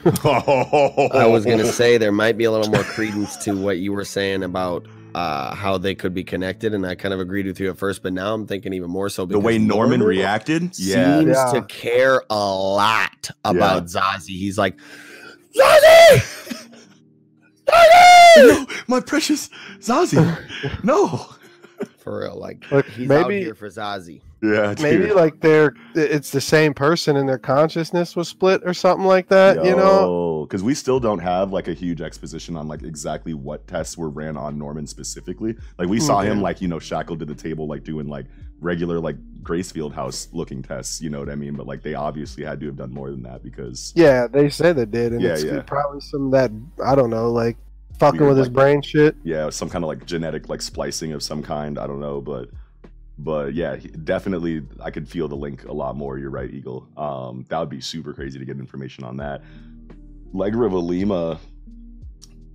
i was gonna say there might be a little more credence to what you were saying about uh how they could be connected and i kind of agreed with you at first but now i'm thinking even more so the way because Norman reacted. Seems Yeah. to care a lot about Zazie. He's like, Zazie! No, my precious Zazie. No. For real, like Look, he's out maybe- here for Zazie. Yeah. Maybe dude. like they're it's the same person and their consciousness was split or something like that. You know? because we still don't have like a huge exposition on like exactly what tests were ran on Norman specifically. Like we mm, saw him like you know shackled to the table, like doing like regular like Gracefield House looking tests. You know what I mean? But like they obviously had to have done more than that because Yeah, they said they did, and Yeah, it's yeah. probably some of that I don't know, like fucking Weird, with his like- brain shit. yeah, some kind of like genetic like splicing of some kind. I don't know, but but yeah, he- definitely I could feel the link a lot more. You're right, Eagle. Um, that would be super crazy to get information on that. Legravalima,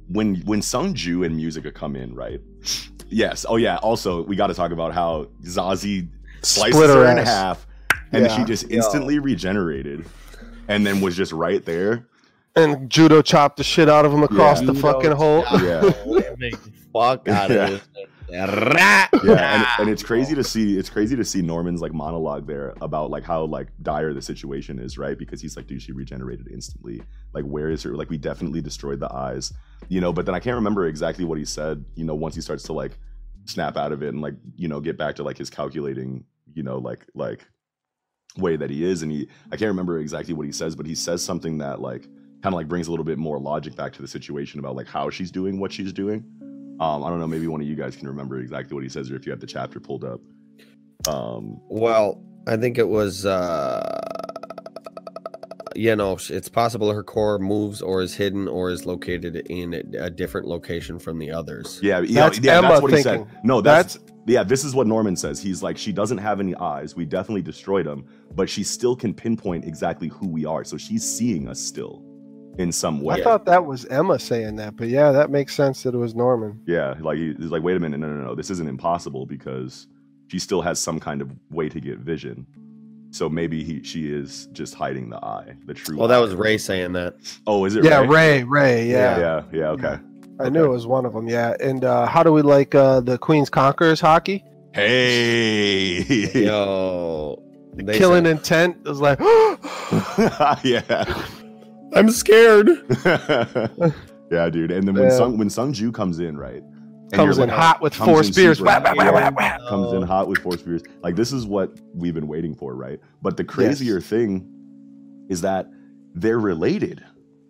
when when Sonju and Mujika come in, right? Yes. Oh yeah. Also, we got to talk about how Zazie slices Split her her in ass. half, and Yeah. she just instantly regenerated, and then was just right there. And judo chopped the shit out of him across Yeah. the fucking hole. Yeah. Fuck out of this. Yeah. yeah and, and it's crazy to see it's crazy to see norman's like monologue there about like how like dire the situation is right because he's like dude she regenerated instantly like where is her like we definitely destroyed the eyes you know but then i can't remember exactly what he said you know once he starts to like snap out of it and like you know get back to like his calculating you know like like way that he is and he i can't remember exactly what he says but he says something that like kind of like brings a little bit more logic back to the situation about like how she's doing what she's doing um, I don't know. Maybe one of you guys can remember exactly what he says, or if you have the chapter pulled up. Um, Well, I think it was uh you know, it's possible her core moves or is hidden or is located in a a different location from the others. yeah, yeah, That's yeah. Emma that's what he said. thinking. No, that's, yeah. This is what Norman says. He's like, she doesn't have any eyes. We definitely destroyed them, but she still can pinpoint exactly who we are. So she's seeing us still in some way. I thought that was Emma saying that, but yeah, that makes sense that it was Norman. Yeah, like he's like, wait a minute, no, no, no, this isn't impossible because she still has some kind of way to get vision. So maybe he, she is just hiding the eye, the true. Well, that eye. was Ray saying that. Oh, is it? Yeah, Ray? Ray, Ray, yeah. yeah, yeah. Okay. I knew it was one of them. Yeah, and uh, how do we like uh, the Queen's Conquerors Haki? Hey. Yo, they Killing said, intent was like, yeah. I'm scared. yeah, dude. And then when Yeah. Sung when Sonju comes in, right? comes in like, hot with four spears. Wah, wah, wah, wah, wah. Comes in Oh. hot with four spears. Like this is what we've been waiting for, right? But the crazier thing is that they're related.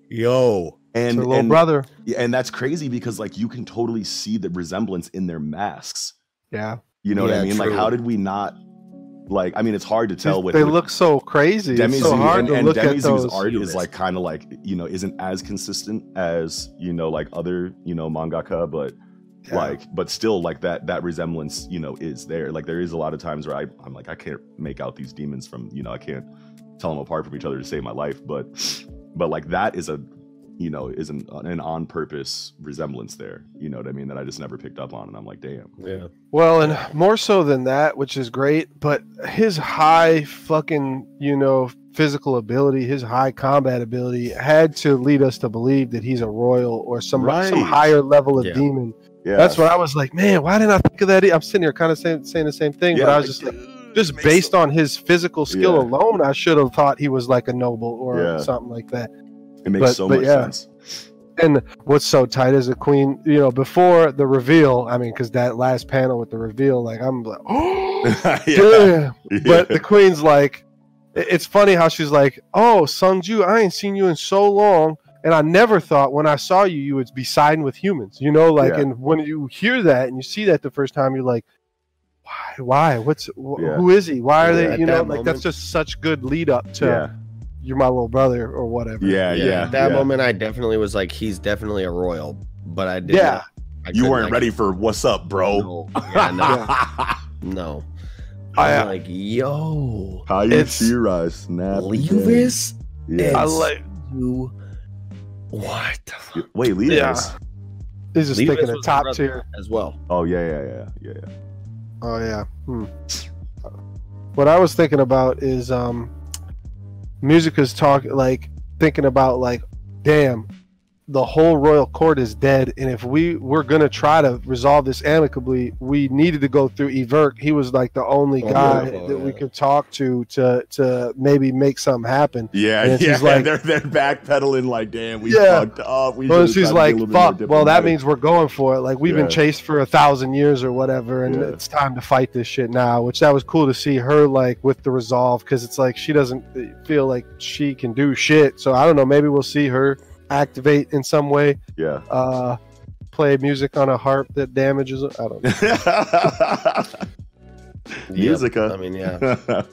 Yo. And little and, brother. yeah, and that's crazy because like you can totally see the resemblance in their masks. Yeah, You know what I Yeah, mean? Like how did we not like I mean it's hard to tell with they with- look so crazy. Demi's it's so hard and, to and look at those. art is like kind of like you know isn't as consistent as you know like other you know mangaka, but Yeah. like but still like that that resemblance you know is there. Like there is a lot of times where I I'm like I can't make out these demons from you know I can't tell them apart from each other to save my life, but but like that is a you know is an, an on purpose resemblance there. You know what I mean? That I just never picked up on, and I'm like damn. Yeah. Well, and more so than that, which is great, but his high fucking, you know, physical ability, his high combat ability, had to lead us to believe that he's a royal or some some higher level of Yeah. demon. Yeah, That's what I was like, man. Why didn't I think of that? I'm sitting here kind of saying, saying the same thing, yeah, but I was just like, just based so- on his physical skill Yeah. alone, I should have thought he was like a noble or Yeah. something like that. It makes but- so but much yeah. sense. And what's so tight is a queen, you know, before the reveal. I mean, because that last panel with the reveal, like I'm like, oh, yeah. damn. But the queen's like, it's funny how she's like, oh, Sonju, I ain't seen you in so long. And I never thought when I saw you, you would be siding with humans, you know, like, Yeah. and when you hear that and you see that the first time, you're like, why, why, what's, wh- Yeah. who is he? Why are Yeah, they, you know, like moment- that's just such good lead up to yeah, you're my little brother or whatever. yeah, yeah. At that yeah. moment, I definitely was like, he's definitely a royal, but I did Yeah. I you weren't like, ready for what's up, bro. No, yeah, no, no. I- I'm like, yo, How you It's- see rise snap? Levis, Yeah. I like, you, what the fuck? Wait, Levis. Yeah. he's just Levis thinking was a top tier. as well. Oh yeah, yeah, yeah, yeah, yeah. Oh yeah. Hmm. What I was thinking about is um Mujika's talking like thinking about like damn the whole royal court is dead and if we were going to try to resolve this amicably we needed to go through Everk he was like the only Oh, guy yeah. Oh, that we could talk to to to maybe make something happen Yeah, yeah. like- they're they're backpedaling like, damn, we Yeah. fucked up. We well she's tried to be a like little bit more fuck well that means we're going for it like we've Yeah. been chased for a thousand years or whatever and Yeah. it's time to fight this shit now which that was cool to see her like with the resolve because it's like she doesn't feel like she can do shit so i don't know maybe we'll see her activate in some way yeah. uh play music on a harp that damages i don't know Mujika. I mean, yeah.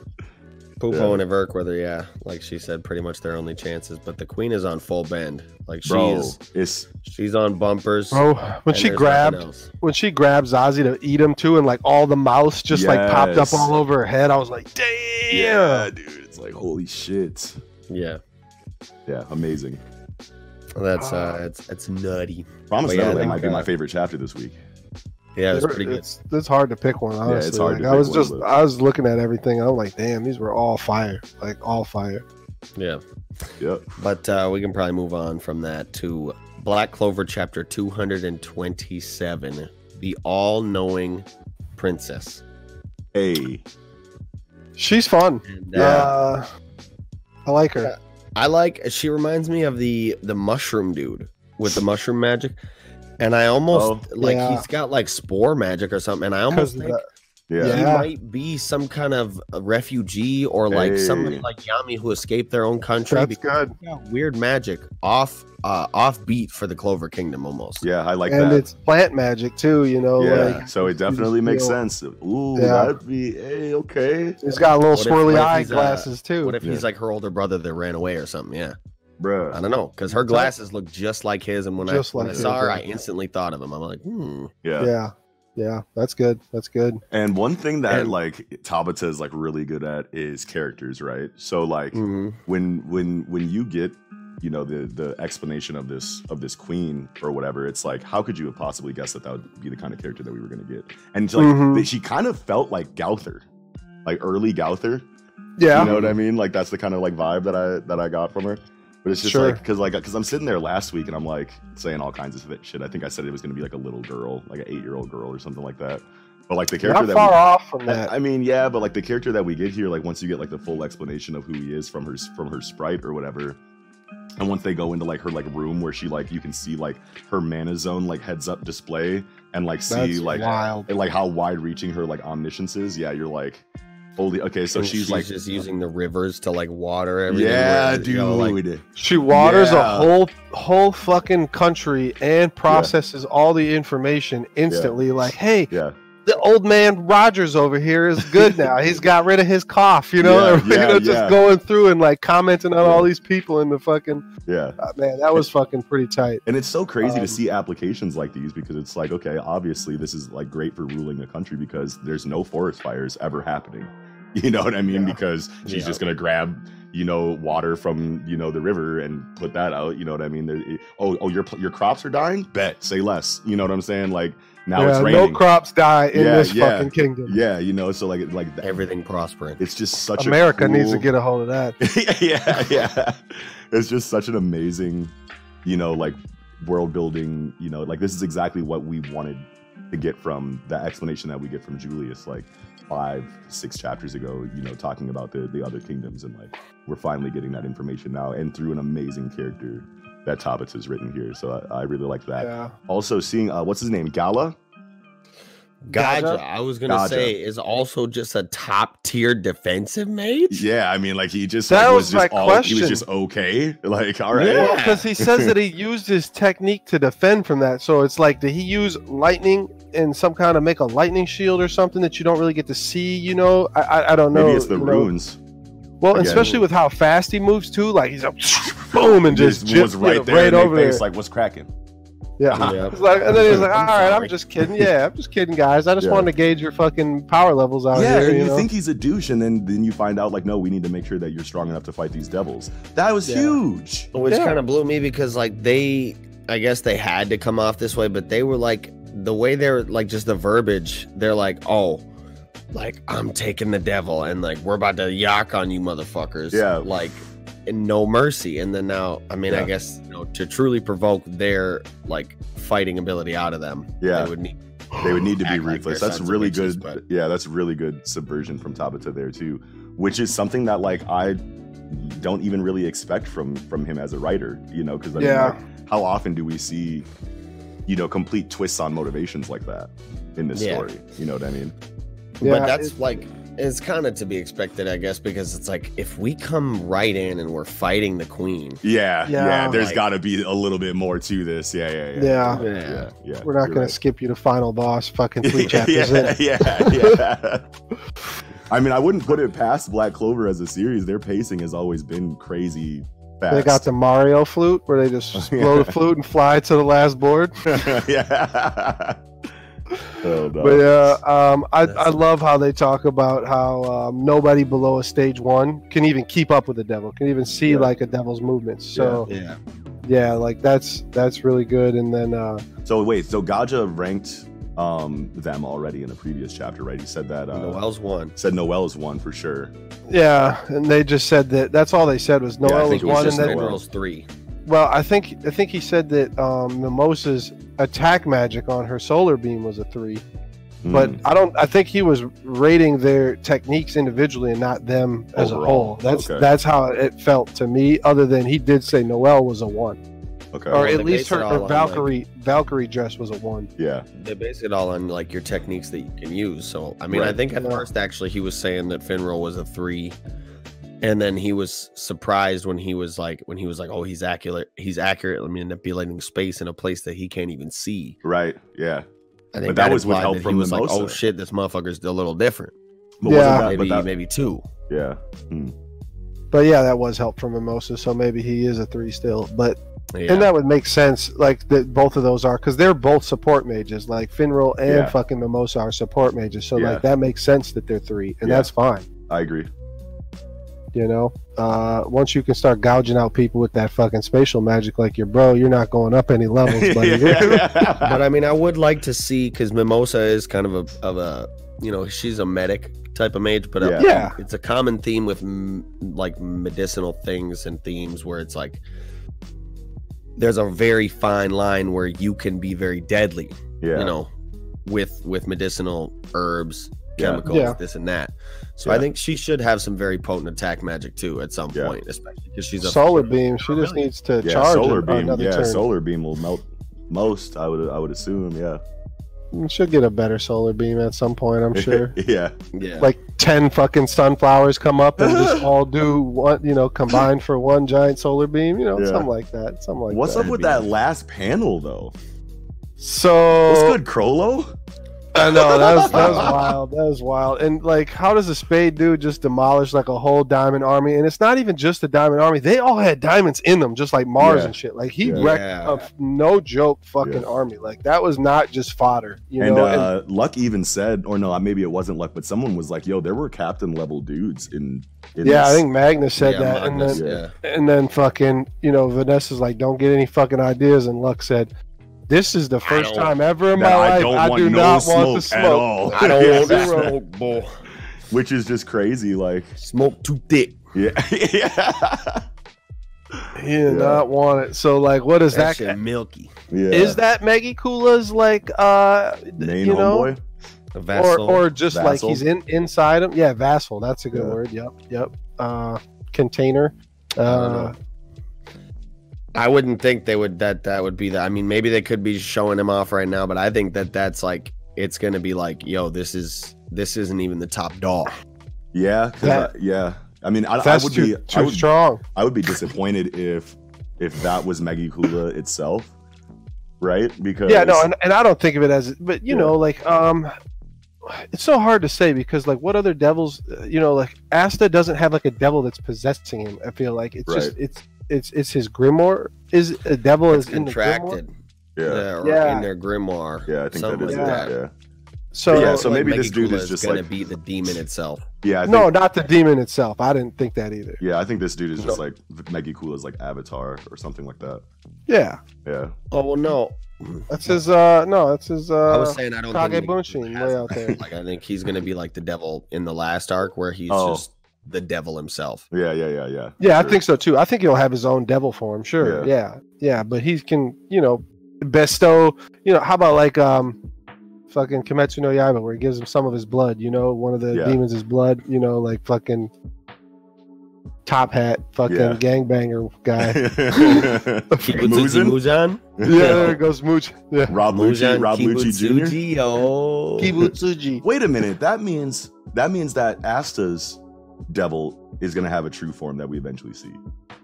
Pupo and Everk, whether yeah, like she said, pretty much their only chances. But the queen is on full bend. Like she Bro, is, it's she's on bumpers. Bro, when she grabbed when she grabbed Zazie to eat him too, and like all the mouse just like popped up all over her head, I was like, damn. yeah, dude. It's like holy shit. Yeah, Yeah, amazing. That's Ah. uh, it's it's nutty. Promise But yeah, I Neverland might be my favorite chapter this week. Yeah, it was It's- pretty good. It's, it's hard to pick one, honestly. it's hard Like, to I was one, just but- I was looking at everything. I'm like, damn, these were all fire, like all fire. Yeah, Yep. but uh, we can probably move on from that to Black Clover chapter two hundred and twenty-seven, the all-knowing princess. Hey. She's fun. And, uh, Uh, I like her. I like she reminds me of the the mushroom dude with the mushroom magic. And I almost Oh. like Yeah. he's got like spore magic or something. And I almost think Yeah. Yeah. he might be some kind of a refugee or like somebody like Yami who escaped their own country That's good. weird magic off uh off beat for the Clover Kingdom almost. Yeah, I like and that. And it's plant magic too. You know, yeah, like so it definitely makes feel- sense. Ooh, Yeah. that'd be hey, okay, He's got little What if- swirly what if eye he's, uh, too. What if he's like her older brother that ran away or something? Yeah. Bro, I don't know. Because her glasses look just like his. And when Just I when I saw her. I instantly thought of him. I'm like, hmm. Yeah. yeah, yeah, that's good. That's good. And one thing that And- like Tabata is like really good at is characters, right? So like Mhm. when when when you get you know the the explanation of this of this queen or whatever, it's like how could you have possibly guessed that that would be the kind of character that we were gonna get? And like Mhm. she kind of felt like Gauther, like early Gauther. Yeah, You know what I mean? Like that's the kind of like vibe that I that I got from her. But it's just Sure. like because like because I'm sitting there last week and I'm like saying all kinds of shit. I think I said it was gonna be like a little girl, like an eight year old girl or something like that. But like the character that far we, off from that. I mean, yeah, but like the character that we get here, like once you get like the full explanation of who he is from her from her sprite or whatever, and once they go into like her like room where she like you can see like her mana zone like heads up display and like see That's like wild. and, like how wide reaching her like omniscience is. Yeah, you're like, holy okay, so And she's, like, just using the rivers to like water everything. yeah, where, dude. you know, like, She waters a whole whole fucking country and processes all the information instantly. Like, hey, yeah, the old man Rogers over here is good now. He's got rid of his cough. You know, Yeah, yeah, you know, just yeah. going through and like commenting on all these people in the fucking yeah. uh, man. That was fucking pretty tight. And it's so crazy Um, to see applications like these because it's like, okay, obviously this is like great for ruling a country because there's no forest fires ever happening. You know what I mean? Because she's just gonna grab, you know, water from you know the river and put that out. You know what I mean? There, oh, oh, your your crops are dying. Bet, say less. You know what I'm saying? Like now yeah, it's no crops die in Yeah, this yeah. fucking kingdom. yeah, you know, so like like that, Everything prospering. it's just such America a needs to get a hold of that. yeah, yeah. It's just such an amazing, you know, like world building. You know, like this is exactly what we wanted to get from the explanation that we get from Julius, like five, six chapters ago. You know, talking about the the other kingdoms, and like we're finally getting that information now, and through an amazing character that Tabata has written here. So I, I really like that. Yeah. Also, seeing uh, what's his name, Gala. Gaja, Gaja? I was gonna Gaja. say, is also just a top tier defensive mage. Yeah, I mean, like he just That like, was just my all, He was just okay. Like, all right. Yeah. Because he says that he used his technique to defend from that. So it's like, did he use lightning and some kind of make a lightning shield or something that you don't really get to see? You know, I I, I don't know. Maybe it's the runes. know. Runes. Well, Again. especially with how fast he moves too. Like he's like, boom, and just, Just was right there right in over face, there. like, what's cracking? yeah. Yeah. Like, and then he's like, "All right, I'm just kidding. Yeah, I'm just kidding, guys. I just Yeah. wanted to gauge your fucking power levels out yeah, here." and you, you know? think he's a douche, and then then you find out like, no, we need to make sure that you're strong enough to fight these devils. That was Yeah. huge. Which Yeah. kind of blew me because like they I guess they had to come off this way, but they were like the way they're like just the verbiage, they're like, oh, like I'm taking the devil and like we're about to yak on you motherfuckers. Yeah. Like and no mercy. And then now, I mean, Yeah. I guess you know, to truly provoke their like fighting ability out of them, Yeah. they would need They would need to be Act like ruthless. That's really bitches, good. but- Yeah, that's really good subversion from Tabata there too, which is something that like I don't even really expect from from him as a writer. You know, because I Yeah. mean, like, how often do we see, you know, complete twists on motivations like that in this Yeah. story? You know what I mean? Yeah, but that's it- like it's kind of to be expected, I guess, because it's like if we come right in and we're fighting the queen, Yeah, yeah. Yeah. there's Like- got to be a little bit more to this. Yeah, yeah, yeah. Yeah. yeah, yeah. We're not you're going right. to skip you to final boss. Fucking three chapters yeah, in. yeah, yeah. I mean, I wouldn't put it past Black Clover as a series. Their pacing has always been crazy fast. They got the Mario flute where they just Yeah. blow the flute and fly to the last board. yeah. oh, no. But yeah, um, I, That's- I love how they talk about how um, nobody below a stage one can even keep up with the devil, can even see Yeah. like a devil's movements. So yeah, yeah, like that's that's really good. And then uh, So wait, so Gaja ranked um them already in a previous chapter, right? He said that uh Noel's one. said Noel's one for sure. yeah, and they just said that that's all they said was Yeah, Noel think was it was one, and then Noel. Noel's three. Well, I think I think he said that um, Mimosa's attack magic on her solar beam was a three. But Mm. I don't. I think he was rating their techniques individually and not them as a whole. That's okay. that's how it felt to me. Other than he did say Noel was a one, okay. or Well, at least her, her on, like- Valkyrie Valkyrie dress was a one. yeah. They base it all on like your techniques that you can use. So I mean, I think at Yeah. first actually he was saying that Finral was a three, and then he was surprised when he was like when he was like, oh, he's accurate. He's accurately manipulating space in a place that he can't even see. Right. Yeah. I think But that was with implied help from he was like, Mimosa. oh shit, this motherfucker's a little different. But Yeah. wasn't that, maybe but that, maybe two. yeah. Hmm. But yeah, that was help from Mimosa, so maybe he is a three still. But Yeah. and that would make sense, like that both of those are because they're both support mages. Like Finral and Yeah. fucking Mimosa are support mages, so Yeah. like that makes sense that they're three, and Yeah. that's fine. I agree. You know, uh, once you can start gouging out people with that fucking spatial magic, like your bro, you're not going up any levels, buddy. but I mean, I would like to see because Mimosa is kind of a of a you know she's a medic type of mage, but Yeah. uh, Yeah. it's a common theme with m- like medicinal things and themes where it's like there's a very fine line where you can be very deadly, yeah. you know, with with medicinal herbs, Yeah. Chemicals, Yeah. this and that. So Yeah. I think she should have some very potent attack magic too at some Yeah. point, especially because she's a solar beam. She just needs to yeah, charge solar it beam. Yeah, turn. solar beam will melt most. I would I would assume. Yeah. Mm, she'll get a better solar beam at some point, I'm sure. yeah. Yeah. like ten fucking sunflowers come up and just all do one, you know, combined for one giant solar beam. You know, Yeah. something like that. Something like What's that. up with that last panel though? So What's good, Crollo? I know that was that was wild. That was wild. And like, how does a spade dude just demolish like a whole diamond army? And it's not even just the diamond army; they all had diamonds in them, just like Mars Yeah. and shit. Like he Yeah. wrecked Yeah. a f- no joke fucking Yeah. army. Like that was not just fodder, you and know. and- uh, Luck even said, or no, maybe it wasn't Luck, but someone was like, "Yo, there were captain level dudes in." in yeah, I think Magnus said Yeah, that, Magnus, and then yeah. and then fucking you know Vanessa's like, don't get any fucking ideas, and Luck said. This is the first time ever in that my I life don't I do no not want to smoke at all. I don't want to smoke, boy. which is just crazy. Like, Smoke too thick. yeah, yeah, He did Yeah. not want it. So like, what is That that? milky. yeah. Is that Megicula's like uh main you know homeboy? A or or just like he's in inside him? Yeah, vassal. That's a good Yeah. word. Yep, yep. Uh container. don't Uh know. I wouldn't think they would that that would be that. I mean, maybe they could be showing him off right now, but I think that that's like it's gonna be like, yo, this is this isn't even the top dog. Yeah, That- I- yeah. I mean, I, I would too, be, I too would, strong. I would be disappointed if, if that was Megicula itself, right? Because Yeah, no, and, and I don't think of it as but you Yeah. know, like um it's so hard to say because like what other devils uh, you know like asta doesn't have like a devil that's possessing him i feel like it's just it's it's it's his grimoire is a devil It's is in the grimoire contracted. yeah, Yeah, or Yeah. in their grimoire. yeah, I think that something is like it. that. Yeah, so Yeah, so maybe Maggie this dude Kula is just gonna like- be the demon itself. yeah. I think, no not the demon itself i didn't think that either yeah, I think this dude is just No. like Megicula's like Avatar or something like that. yeah Yeah, Oh well, no. that's his uh no that's his uh I was saying I don't Kage think Bunshin way out there. Like I think he's gonna be like the devil in the last arc where he's Oh. just the devil himself. yeah, yeah, yeah, yeah. yeah i think so too i think he'll have his own devil form sure yeah yeah, but he can you know bestow you know how about like um fucking Kimetsu no Yaiba where he gives him some of his blood you know one of the Yeah. demons is blood you know like fucking top hat fucking Yeah. gangbanger guy Kibutsuji Muzin? Muzan? yeah there goes Mooch yeah Rob Lucci, Rob Lucci Jr. Kibutsuji. Kibutsuji Wait a minute. That means that means that Asta's devil is gonna have a true form that we eventually see,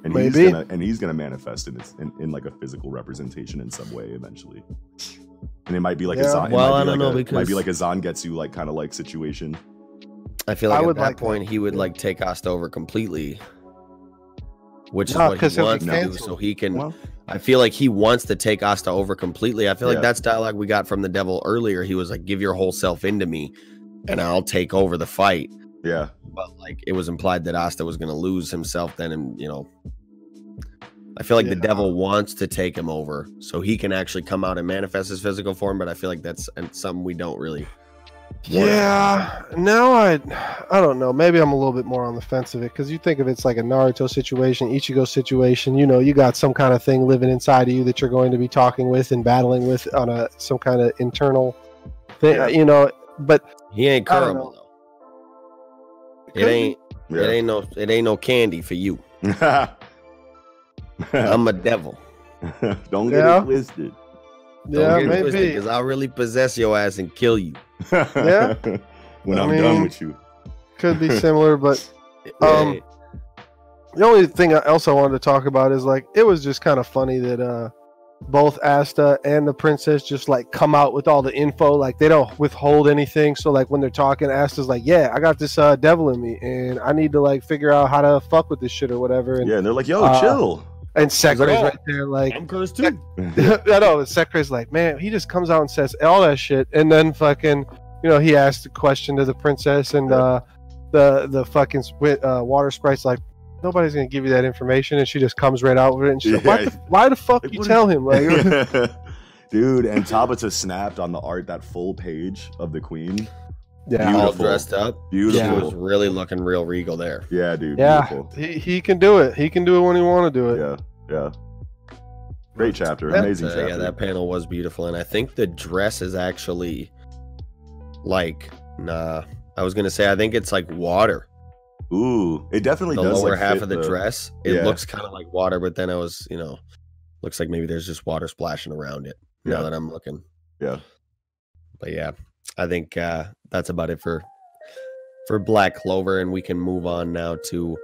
and he's gonna and he's gonna manifest in its in, in like a physical representation in some way eventually. And it might be like a Zon, it Well, I don't like know a, it might be like a Zangetsu like kind of like situation. I feel I like at that like that. point he would Yeah. like take Asta over completely. Which is No, what 'cause he he'll wants to do, so he can. Well, I feel like he wants to take Asta over completely. I feel Yeah. like that's dialogue we got from the devil earlier. He was like, "Give your whole self into me, and I'll take over the fight." Yeah, But like, it was implied that Asta was going to lose himself then, and you know, I feel like the devil wants to take him over so he can actually come out and manifest his physical form. But I feel like that's something we don't really. yeah now I I don't know maybe I'm a little bit more on the fence of it because you think of it's like a Naruto situation Ichigo situation you know you got some kind of thing living inside of you that you're going to be talking with and battling with on a some kind of internal thing Yeah. you know but He ain't curable. It ain't. It ain't no. It ain't no candy for you. I'm a devil. Don't get Yeah. it twisted. yeah maybe because I'll really possess your ass and kill you. Yeah. when I I'm mean- done with you. could be similar but Um, Hey, the only thing else I wanted to talk about is like it was just kind of funny that uh both Asta and the princess just like come out with all the info like they don't withhold anything so like when they're talking Asta's like yeah I got this uh devil in me and I need to like figure out how to fuck with this shit or whatever and Yeah, and they're like, "Yo, Uh, chill." and Sekre's Oh. right there like I'm cursed too. I know Sekre's like man he just comes out and says all that shit and then fucking you know he asked a question to the princess and uh the the fucking swi- uh, water sprite's like nobody's gonna give you that information and she just comes right out with it and she's like why, the, why the fuck Like, you what tell him like Dude, and Tabata snapped on the art that full page of the queen. yeah All Beautiful. dressed up. He Beautiful. was really looking real regal there. Yeah, dude. yeah Beautiful. he, he can do it he can do it when he want to do it Yeah, yeah. Great chapter. Yeah. Amazing Uh, chapter. yeah, that panel was beautiful, and I think the dress is actually like nah. I was gonna say I think it's like water. Ooh, it definitely The does lower like, half fit of the, dress, it Yeah. looks kind of like water, but then I was, you know, looks like maybe there's just water splashing around it. Yeah. Now that I'm looking, Yeah. but yeah, I think uh, that's about it for for Black Clover, and we can move on now to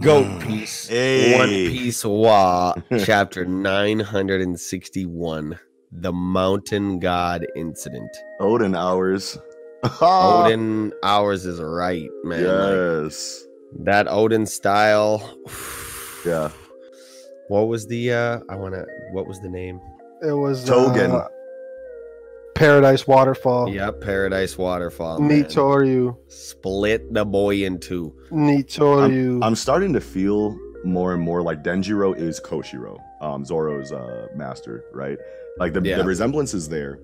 Goat Piece, One Piece Wa, chapter nine hundred and sixty-one. the Mountain God incident. Oden hours. Oden hours is right, man. Like, Yes. that Oden style. Yeah. What was the uh I wanna what was the name? It was Togen. uh, Paradise Waterfall. Yep, Paradise Waterfall. man. Nitoryu. Split the boy in two. Nitoryu. I'm starting to feel more and more like Denjiro is Koshiro, um, Zoro's uh, master, right? Like the, Yeah. the resemblance is there.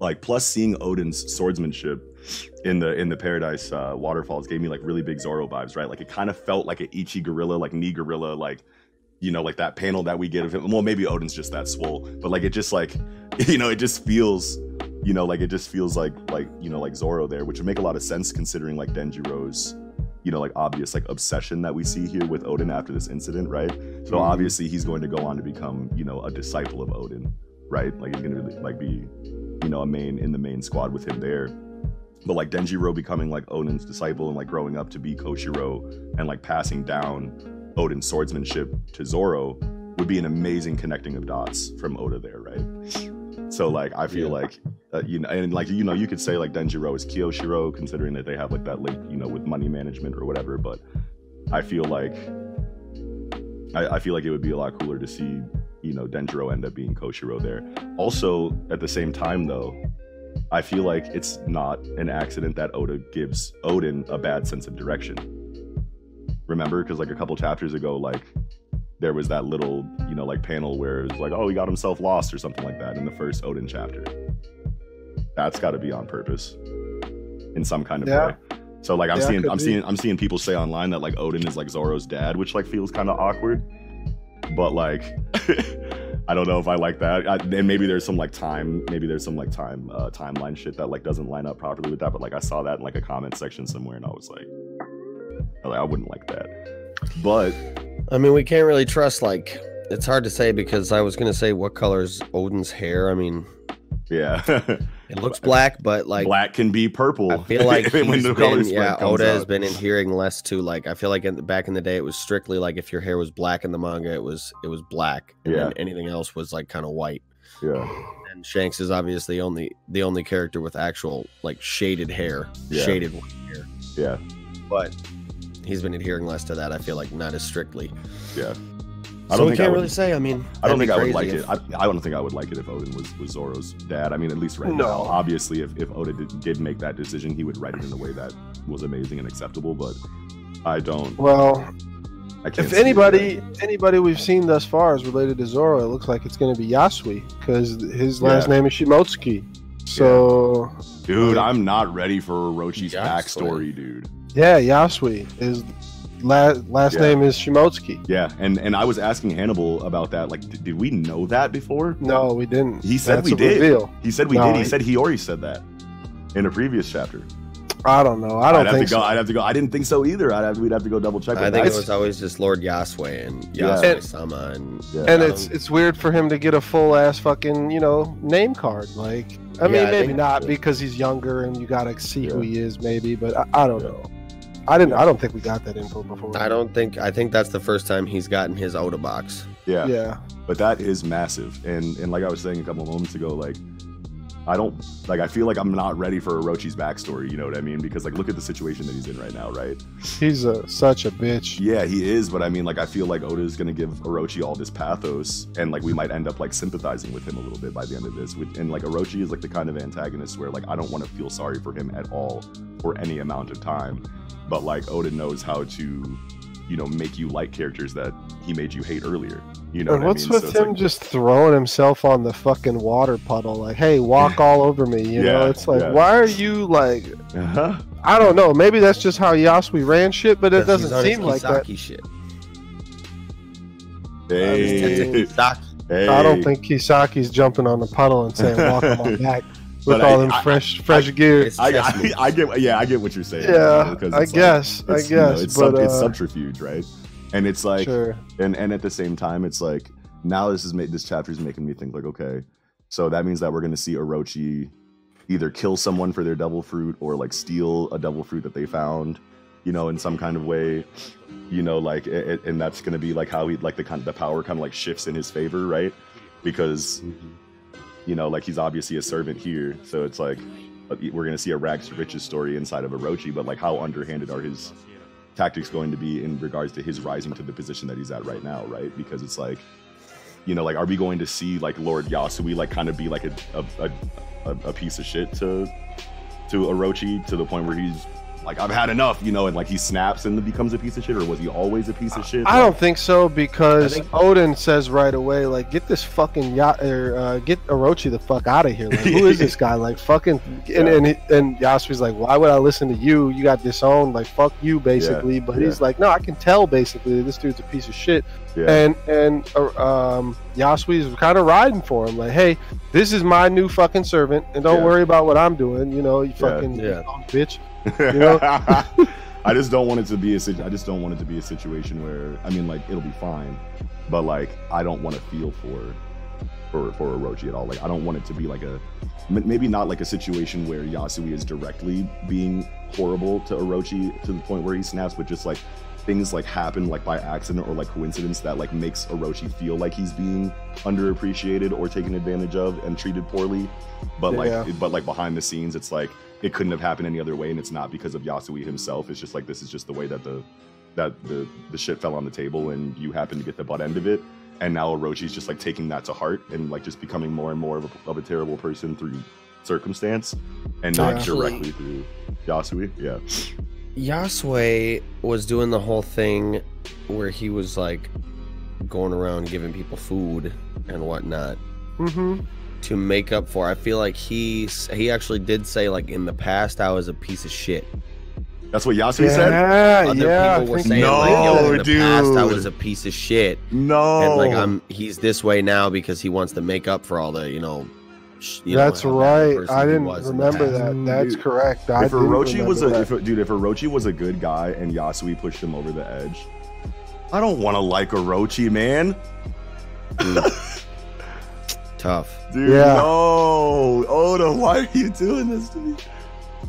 Like plus seeing Oden's swordsmanship in the in the Paradise uh, waterfalls gave me like really big Zoro vibes, right? Like it kind of felt like an Ichi gorilla, like knee gorilla, like you know, like that panel that we get of him. Well, maybe Oden's just that swole, but like it just like you know, it just feels you know, like it just feels like like you know, like Zoro there, which would make a lot of sense considering like Denjiro's you know, like obvious like obsession that we see here with Oden after this incident, right? So Mhm. obviously he's going to go on to become, you know, a disciple of Oden, right? Like he's gonna like be, you know, a main in the main squad with him there. But like Denjiro becoming like Oden's disciple and like growing up to be Koshiro and like passing down Oden's swordsmanship to Zoro would be an amazing connecting of dots from Oda there, right? So like I feel Yeah. like uh, you know, and like you know, you could say like Denjiro is Kyoshiro, considering that they have like that link, you know, with money management or whatever. But I feel like I, I feel like it would be a lot cooler to see, you know, Denjiro end up being Koshiro there. Also, at the same time, though, I feel like it's not an accident that Oda gives Oden a bad sense of direction. Remember, because like a couple chapters ago, like there was that little, you know, like panel where it's like, oh, he got himself lost or something like that in the first Oden chapter. That's got to be on purpose, in some kind of Yeah. way. So like I'm Yeah, seeing, I'm be. seeing, I'm seeing people say online that like Oden is like Zoro's dad, which like feels kind of awkward. But like, I don't know if I like that. I, and maybe there's some like time, maybe there's some like time uh, timeline shit that like doesn't line up properly with that. But like I saw that in like a comment section somewhere, and I was like, I, like, I wouldn't like that. But I mean, we can't really trust like it's hard to say because I was gonna say what color is Oden's hair. I mean, yeah, it looks black, but like black can be purple. I feel like when the been, yeah, Oda has been adhering less to like I feel like in the, back in the day it was strictly like if your hair was black in the manga it was it was black and Yeah. anything else was like kind of white. Yeah, And Shanks is obviously only the only character with actual like shaded hair, Yeah. shaded white hair. yeah, But he's been adhering less to that. I feel like not as strictly. yeah. I don't we think I can't would- really say. I mean, I don't think I would like crazy it. I, I don't think I would like it if Oden was, was Zoro's dad. I mean, at least right No. now. Obviously, if, if Oda did, did make that decision, he would write it in a way that was amazing and acceptable. But I don't. well, I can't. if anybody anybody we've seen thus far is related to Zoro, it looks like it's going to be Yasuie because his last Yeah. name is Shimotsuki. So yet. dude, I'm not ready for Orochi's Yasuie. backstory, dude. yeah, Yasuie is last last Yeah. name is Shimotsuki. Yeah, and and I was asking Hannibal about that. Like, did, did we know that before? No, we didn't. He said That's we did. Reveal. He said we No, did. He he- said he already said that in a previous chapter. I don't know. I don't would have think to go. I'd have to go. I didn't think so either. I'd have. We'd have to go double check. I with think that. it was always just Lord Yasuie and Yeah. Yasuie Sama and Yeah. and it's it's weird for him to get a full ass fucking you know name card. Like I mean, I maybe not because he's younger and you gotta see who he is, maybe. But I, I don't Yeah. know. I didn't. I don't think we got that info before. I don't think I think that's the first time he's gotten his Oda box. yeah. Yeah. but that is massive and and like i was saying a couple moments ago like i don't like i feel like i'm not ready for orochi's backstory you know what i mean because like look at the situation that he's in right now right He's a, such a bitch. yeah he is but i mean like i feel like oda is going to give orochi all this pathos and like we might end up like sympathizing with him a little bit by the end of this and like orochi is like the kind of antagonist where like i don't want to feel sorry for him at all for any amount of time but like oda knows how to you know make you like characters that he made you hate earlier you know and what what's I mean? with So him like- just throwing himself on the fucking water puddle? Like, hey, walk all over me. You know, it's like, yeah. why are you like? uh-huh. I don't know. Maybe that's just how Yasuie ran shit, but it doesn't on seem like that. Kisaki Shit. Hey, Kisaki. hey. I don't think Kisaki's jumping on the puddle and saying, "Walk on my back." With But all I- them I- fresh, fresh gear. I, I. I get yeah I get what you're saying. Yeah, because I it's like- guess, I it's, you know, guess, it's, but sub, it's uh, subterfuge, right? And it's like sure. and and at the same time it's like now this is made this chapter is making me think like okay so that means that we're going to see orochi either kill someone for their devil fruit or like steal a devil fruit that they found you know in some kind of way you know like it, it- and that's going to be like how he like the kind of the power kind of like shifts in his favor right because You know, like he's obviously a servant here, so it's like uh, we're gonna see a rags to riches story inside of Orochi. But like, how underhanded are his tactics going to be in regards to his rising to the position that he's at right now? Right? Because it's like, you know, like, are we going to see like Lord Yasuie like kind of be like a, a, a, a piece of shit to to Orochi to the point where he's like I've had enough, you know, and like he snaps and becomes a piece of shit, or was he always a piece of shit? I don't think so because think- Oden says right away, like, get this fucking yacht or uh, get Orochi the fuck out of here. Like, who is this guy? Like, fucking. And Yeah. and, he, and Yasuie's like, why would I listen to you? You got disowned. Like, fuck you, basically. but yeah. he's like, no, I can tell basically that this dude's a piece of shit. Yeah. And and uh, um, Yasuie's kind of riding for him, like, hey, this is my new fucking servant, and don't Yeah. worry about what I'm doing. You know, you fucking Yeah. bitch. Know? I just don't want it to be a sit- I just don't want it to be a situation where I mean like it'll be fine, but like I don't want to feel for for for Orochi at all. Like I don't want it to be like a maybe not like a situation where Yasuie is directly being horrible to Orochi to the point where he snaps, but just like things like happen like by accident or like coincidence that like makes Orochi feel like he's being underappreciated or taken advantage of and treated poorly. But Yeah. like but like behind the scenes it's like it couldn't have happened any other way and it's not because of Yasuie himself. It's just like this is just the way that the that the the shit fell on the table and you happen to get the butt end of it. And now Orochi's just like taking that to heart and like just becoming more and more of a, of a terrible person through circumstance and not Actually- directly through Yasuie. Yeah. Yasuie was doing the whole thing where he was like going around giving people food and whatnot Mm-hmm. To make up for. I feel like he he actually did say like in the past I was a piece of shit. That's what Yasuie Yeah, said? Other yeah. I people were think- saying like yo, in No, the past I was a piece of shit, No. and like I'm he's this way now because he wants to make up for all the you know. you That's how bad of a right. I didn't was in the remember that. That's Dude, correct. I if didn't Orochi was a if, dude, if Orochi was a good guy and Yasuie pushed him over the edge, I don't want to like Orochi, man. Tough. Dude, Yeah. no, Oda, why are you doing this to me?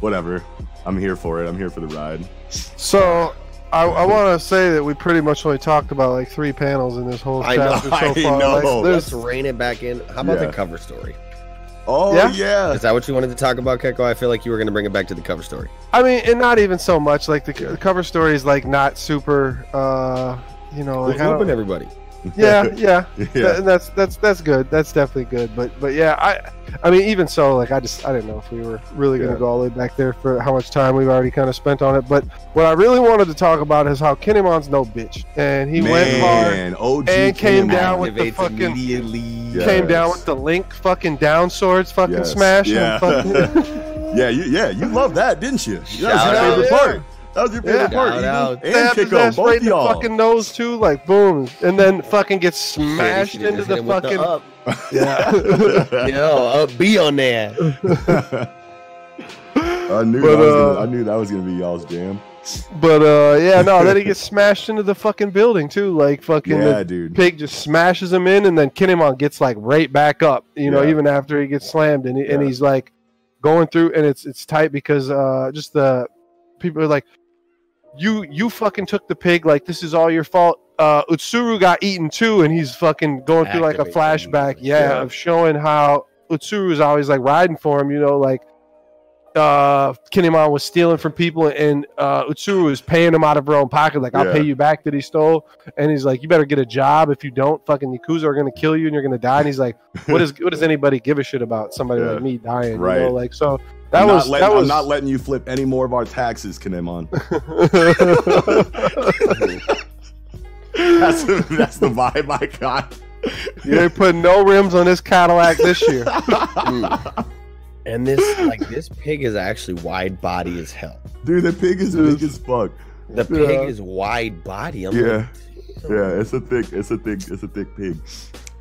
Whatever, I'm here for it. I'm here for the ride. So I, I want to say that we pretty much only talked about like three panels in this whole I know, chapter so I far. know. Like, Let's there's, rein it back in. How about Yeah. the cover story? Oh Yeah? yeah, Is that what you wanted to talk about, Keko? I feel like you were going to bring it back to the cover story. I mean, and not even so much. Like the, the cover story is like not super. uh You know, like Who's I don't- whooping everybody? Yeah, yeah. yeah. That- that's that's that's good. That's definitely good. But but yeah, I I mean even so, like I just I didn't know if we were really gonna Yeah. go all the way back there for how much time we've already kind of spent on it. But what I really wanted to talk about is how Kinemon's no bitch, and he went hard. Man, OG and came Kinemon. down with the fucking- immediately. Yeah. Came down with the link fucking down swords, fucking Yes. smash. Yeah. And fucking, yeah, you, yeah, you love that, didn't you? That was your Shout favorite out. part. That was your favorite Yeah. part. Shout Eagle out. And stabbed his Kiko, ass both right of in the y'all. fucking nose too, like boom, and then fucking gets smashed should've into the hit him with fucking. up. Yeah. Yo, up B on there. I knew But, that uh, gonna, I knew that was gonna be y'all's jam. But uh, yeah, no, then he gets smashed into the fucking building too. Like fucking Yeah, the dude. pig just smashes him in, and then Kinemon gets like right back up. You know, Yeah. even after he gets slammed, and he, and he's like going through, and it's it's tight because uh, just the people are like, you you fucking took the pig. Like this is all your fault. Uh, Utsuru got eaten too, and he's fucking going through like a flashback, yeah, Yeah. of showing how Utsuru is always like riding for him. You know, like uh Kinemon was stealing from people and uh Utsuru was paying him out of her own pocket, like I'll Yeah. pay you back that he stole. And he's like, You better get a job. If you don't, fucking Yakuza are gonna kill you and you're gonna die. And he's like, What is what does anybody give a shit about somebody Yeah. like me dying? You Right. know, like so that I'm was not letting, that was I'm not letting you flip any more of our taxes, Kinemon. that's the, that's the vibe I got. you ain't putting no rims on this Cadillac this year. Mm. And this, like, this pig is actually wide body as hell. Dude, the pig is Dude. big as fuck. The Yeah. pig is wide body. I'm Yeah. like, Yeah, it's a thick, it's a thick, it's a thick pig.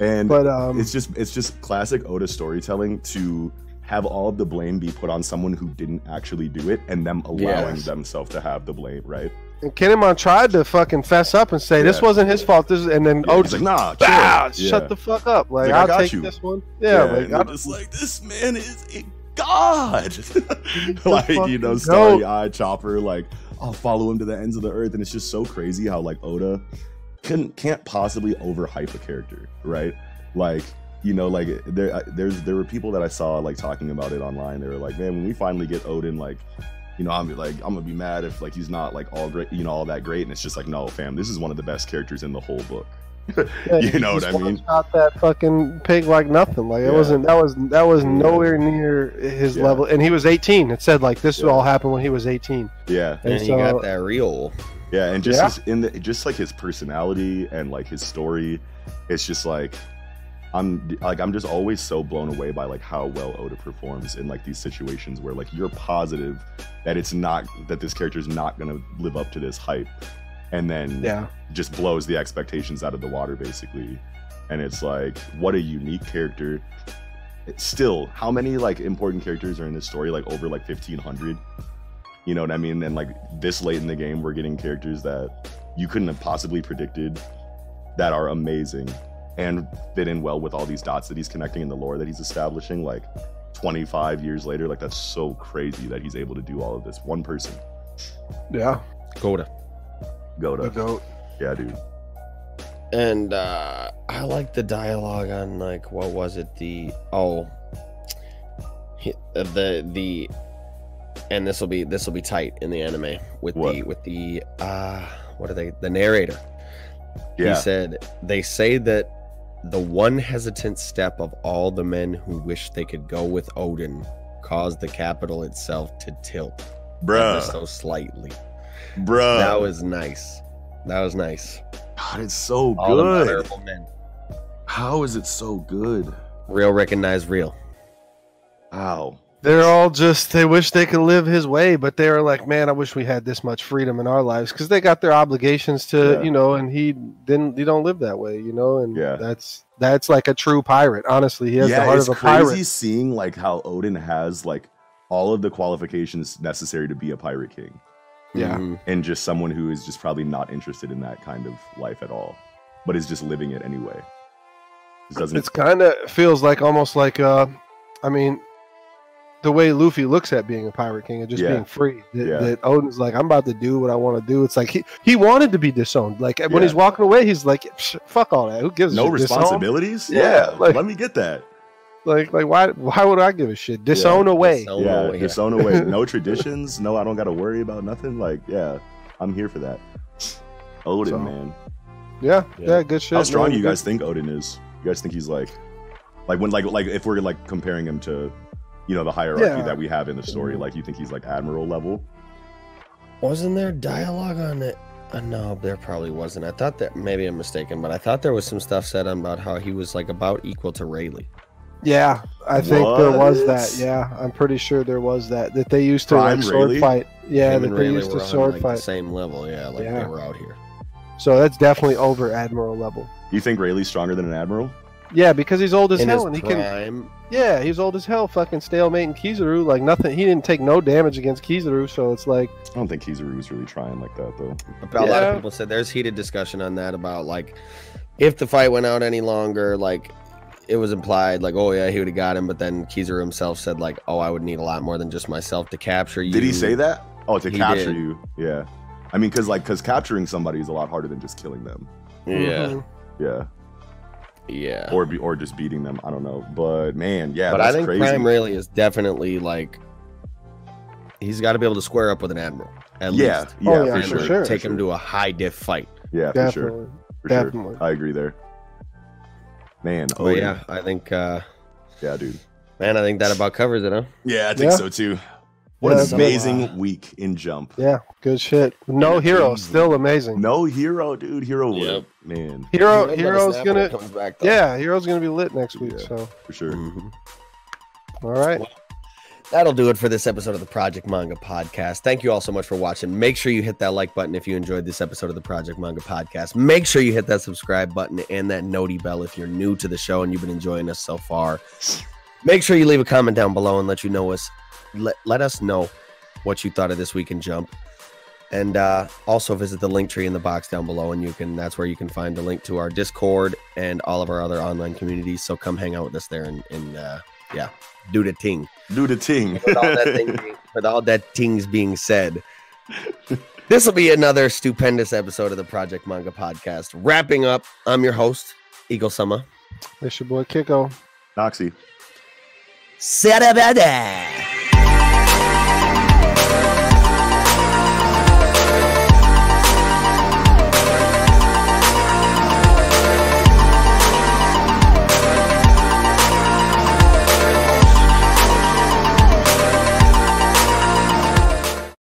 And But um it's just it's just classic Oda storytelling to have all of the blame be put on someone who didn't actually do it and them allowing Yes. themselves to have the blame, right? and Kinemon tried to fucking fess up and say this wasn't his fault. This and then Yeah, like, nah, chill. bah, Yeah. shut the fuck up. Like, like, I I'll got take you. this one. Yeah, like I, they're just like this man is a god. like you know, starry goat. eyed chopper, like I'll follow him to the ends of the earth, and it's just so crazy how like Oda can can't possibly overhype a character, right? Like you know, like there, there's there were people that I saw like talking about it online. They were like, man, when we finally get Oden, like, you know, I'm like, I'm gonna be mad if like he's not like all great, you know, all that great. And it's just like, no, fam, this is one of the best characters in the whole book. Yeah, You know what I mean? one-shot that fucking pig like nothing. Like it Yeah. wasn't. That was that was nowhere near his Yeah. level. And he was 18. It said like this Yeah. all happened when he was 18. Yeah, And And you so- got that real. yeah, and just Yeah. his, in the just like his personality and like his story, it's just like. I'm like I'm just always so blown away by like how well Oda performs in like these situations where like you're positive that it's not that this character is not gonna live up to this hype, and then Yeah. just blows the expectations out of the water basically. And it's like what a unique character. It's still how many like important characters are in this story like over like 1500 you know what i mean? And like this late in the game we're getting characters that you couldn't have possibly predicted that are amazing and fit in well with all these dots that he's connecting in the lore that he's establishing like 25 years later like that's so crazy that he's able to do all of this one person Yeah. Coda. go The to goat. yeah dude And uh I like the dialogue on like what was it? The oh he- uh, the the and this will be this will be tight in the anime with the with the uh what are they the narrator. yeah He said they say that the one hesitant step of all the men who wish they could go with Oden caused the capital itself to tilt bruh so slightly. bruh that was nice. That was nice. God, it's so All good. How is it so good? Real recognize real. Wow. They're all just they wish they could live his way, but they are like, man, I wish we had this much freedom in our lives because they got their obligations to, Yeah. you know, and he didn't. He don't live that way, you know, and Yeah. that's that's like a true pirate. Honestly, he has the yeah, heart it's of a crazy pirate. seeing like how Oden has like all of the qualifications necessary to be a pirate king, Yeah. Mhm. and just someone who is just probably not interested in that kind of life at all, but is just living it anyway. Just doesn't. It's kind of feels like almost like, uh, I mean, the way Luffy looks at being a pirate king and just Yeah. being free. That, Yeah. that Oden's like, I'm about to do what I want to do. It's like he, he wanted to be disowned. Like when Yeah. he's walking away, he's like, fuck all that. Who gives no shit? Responsibilities. Yeah, Yeah, like- let me get that. Like, like why? Why would I give a shit? Disown away. Disown yeah, away. disown away. No traditions. No, I don't got to worry about nothing. Like, yeah, I'm here for that. Oden, So- man. Yeah, Yeah. yeah, good shit. How strong man. do you Good- guys think Oden is? You guys think he's like, like when like like if we're like comparing him to, you know, the hierarchy Yeah. that we have in the story, like you think he's like admiral level? Wasn't there dialogue on it? Uh, no, there probably wasn't. I thought that maybe I'm mistaken, but I thought there was some stuff said about how he was like about equal to Rayleigh. Yeah, I think there was that. Yeah, I'm pretty sure there was that that they used to Prime like, sword Rayleigh? fight. Yeah, Him that they Rayleigh used to were on sword like fight. the same level. Yeah, like Yeah. they were out here. So that's definitely over admiral level. You think Rayleigh's stronger than an admiral? Yeah, because he's old as In his hell and he can. Yeah, he's old as hell. Fucking stalemate and Kizaru. Like nothing. He didn't take no damage against Kizaru, so it's like I don't think Kizaru was really trying like that though. About a lot of people said there's heated discussion on that about like if the fight went out any longer, like it was implied like oh yeah he would have got him, but then Kizaru himself said like oh I would need a lot more than just myself to capture you. Did he say that? Oh, to He capture did. you. Yeah. I mean, because like because capturing somebody is a lot harder than just killing them. Yeah, mhm. Yeah. Yeah. Or be or just beating them. I don't know. But man, yeah, but I think crazy. Prime Rayleigh is definitely like he's got to be able to square up with an admiral at yeah, least. yeah, Oh, yeah, for for sure. sure. Take for him sure. to a high diff fight. Yeah, for sure. definitely, For sure. I agree there. Man, Oh Oden. yeah, I think uh yeah, dude. man, I think that about covers it, huh? Yeah, I think Yeah. so too. What Yeah, an so, amazing uh, week in Jump. Yeah, good shit. No Yeah, hero, still amazing. No hero, dude. Hero Yep. would, man, Hero, hero's know when it gonna. comes back. Yeah, hero's gonna be lit next week. Yeah. So, for sure. Mhm. all right. That'll do it for this episode of the Project Manga Podcast. Thank you all so much for watching. Make sure you hit that like button if you enjoyed this episode of the Project Manga Podcast. Make sure you hit that subscribe button and that noti bell if you're new to the show and you've been enjoying us so far. Make sure you leave a comment down below and let you know us let, let us know what you thought of this week in Jump. And uh, also visit the link tree in the box down below, and you can that's where you can find the link to our Discord and all of our other online communities. So come hang out with us there and, and uh, yeah, do the ting Do the ting. with all that thing being, with all that things being said this will be another stupendous episode of the project manga podcast wrapping up i'm your host eagle summer It's your boy Kiko. Noxy. Sarabada.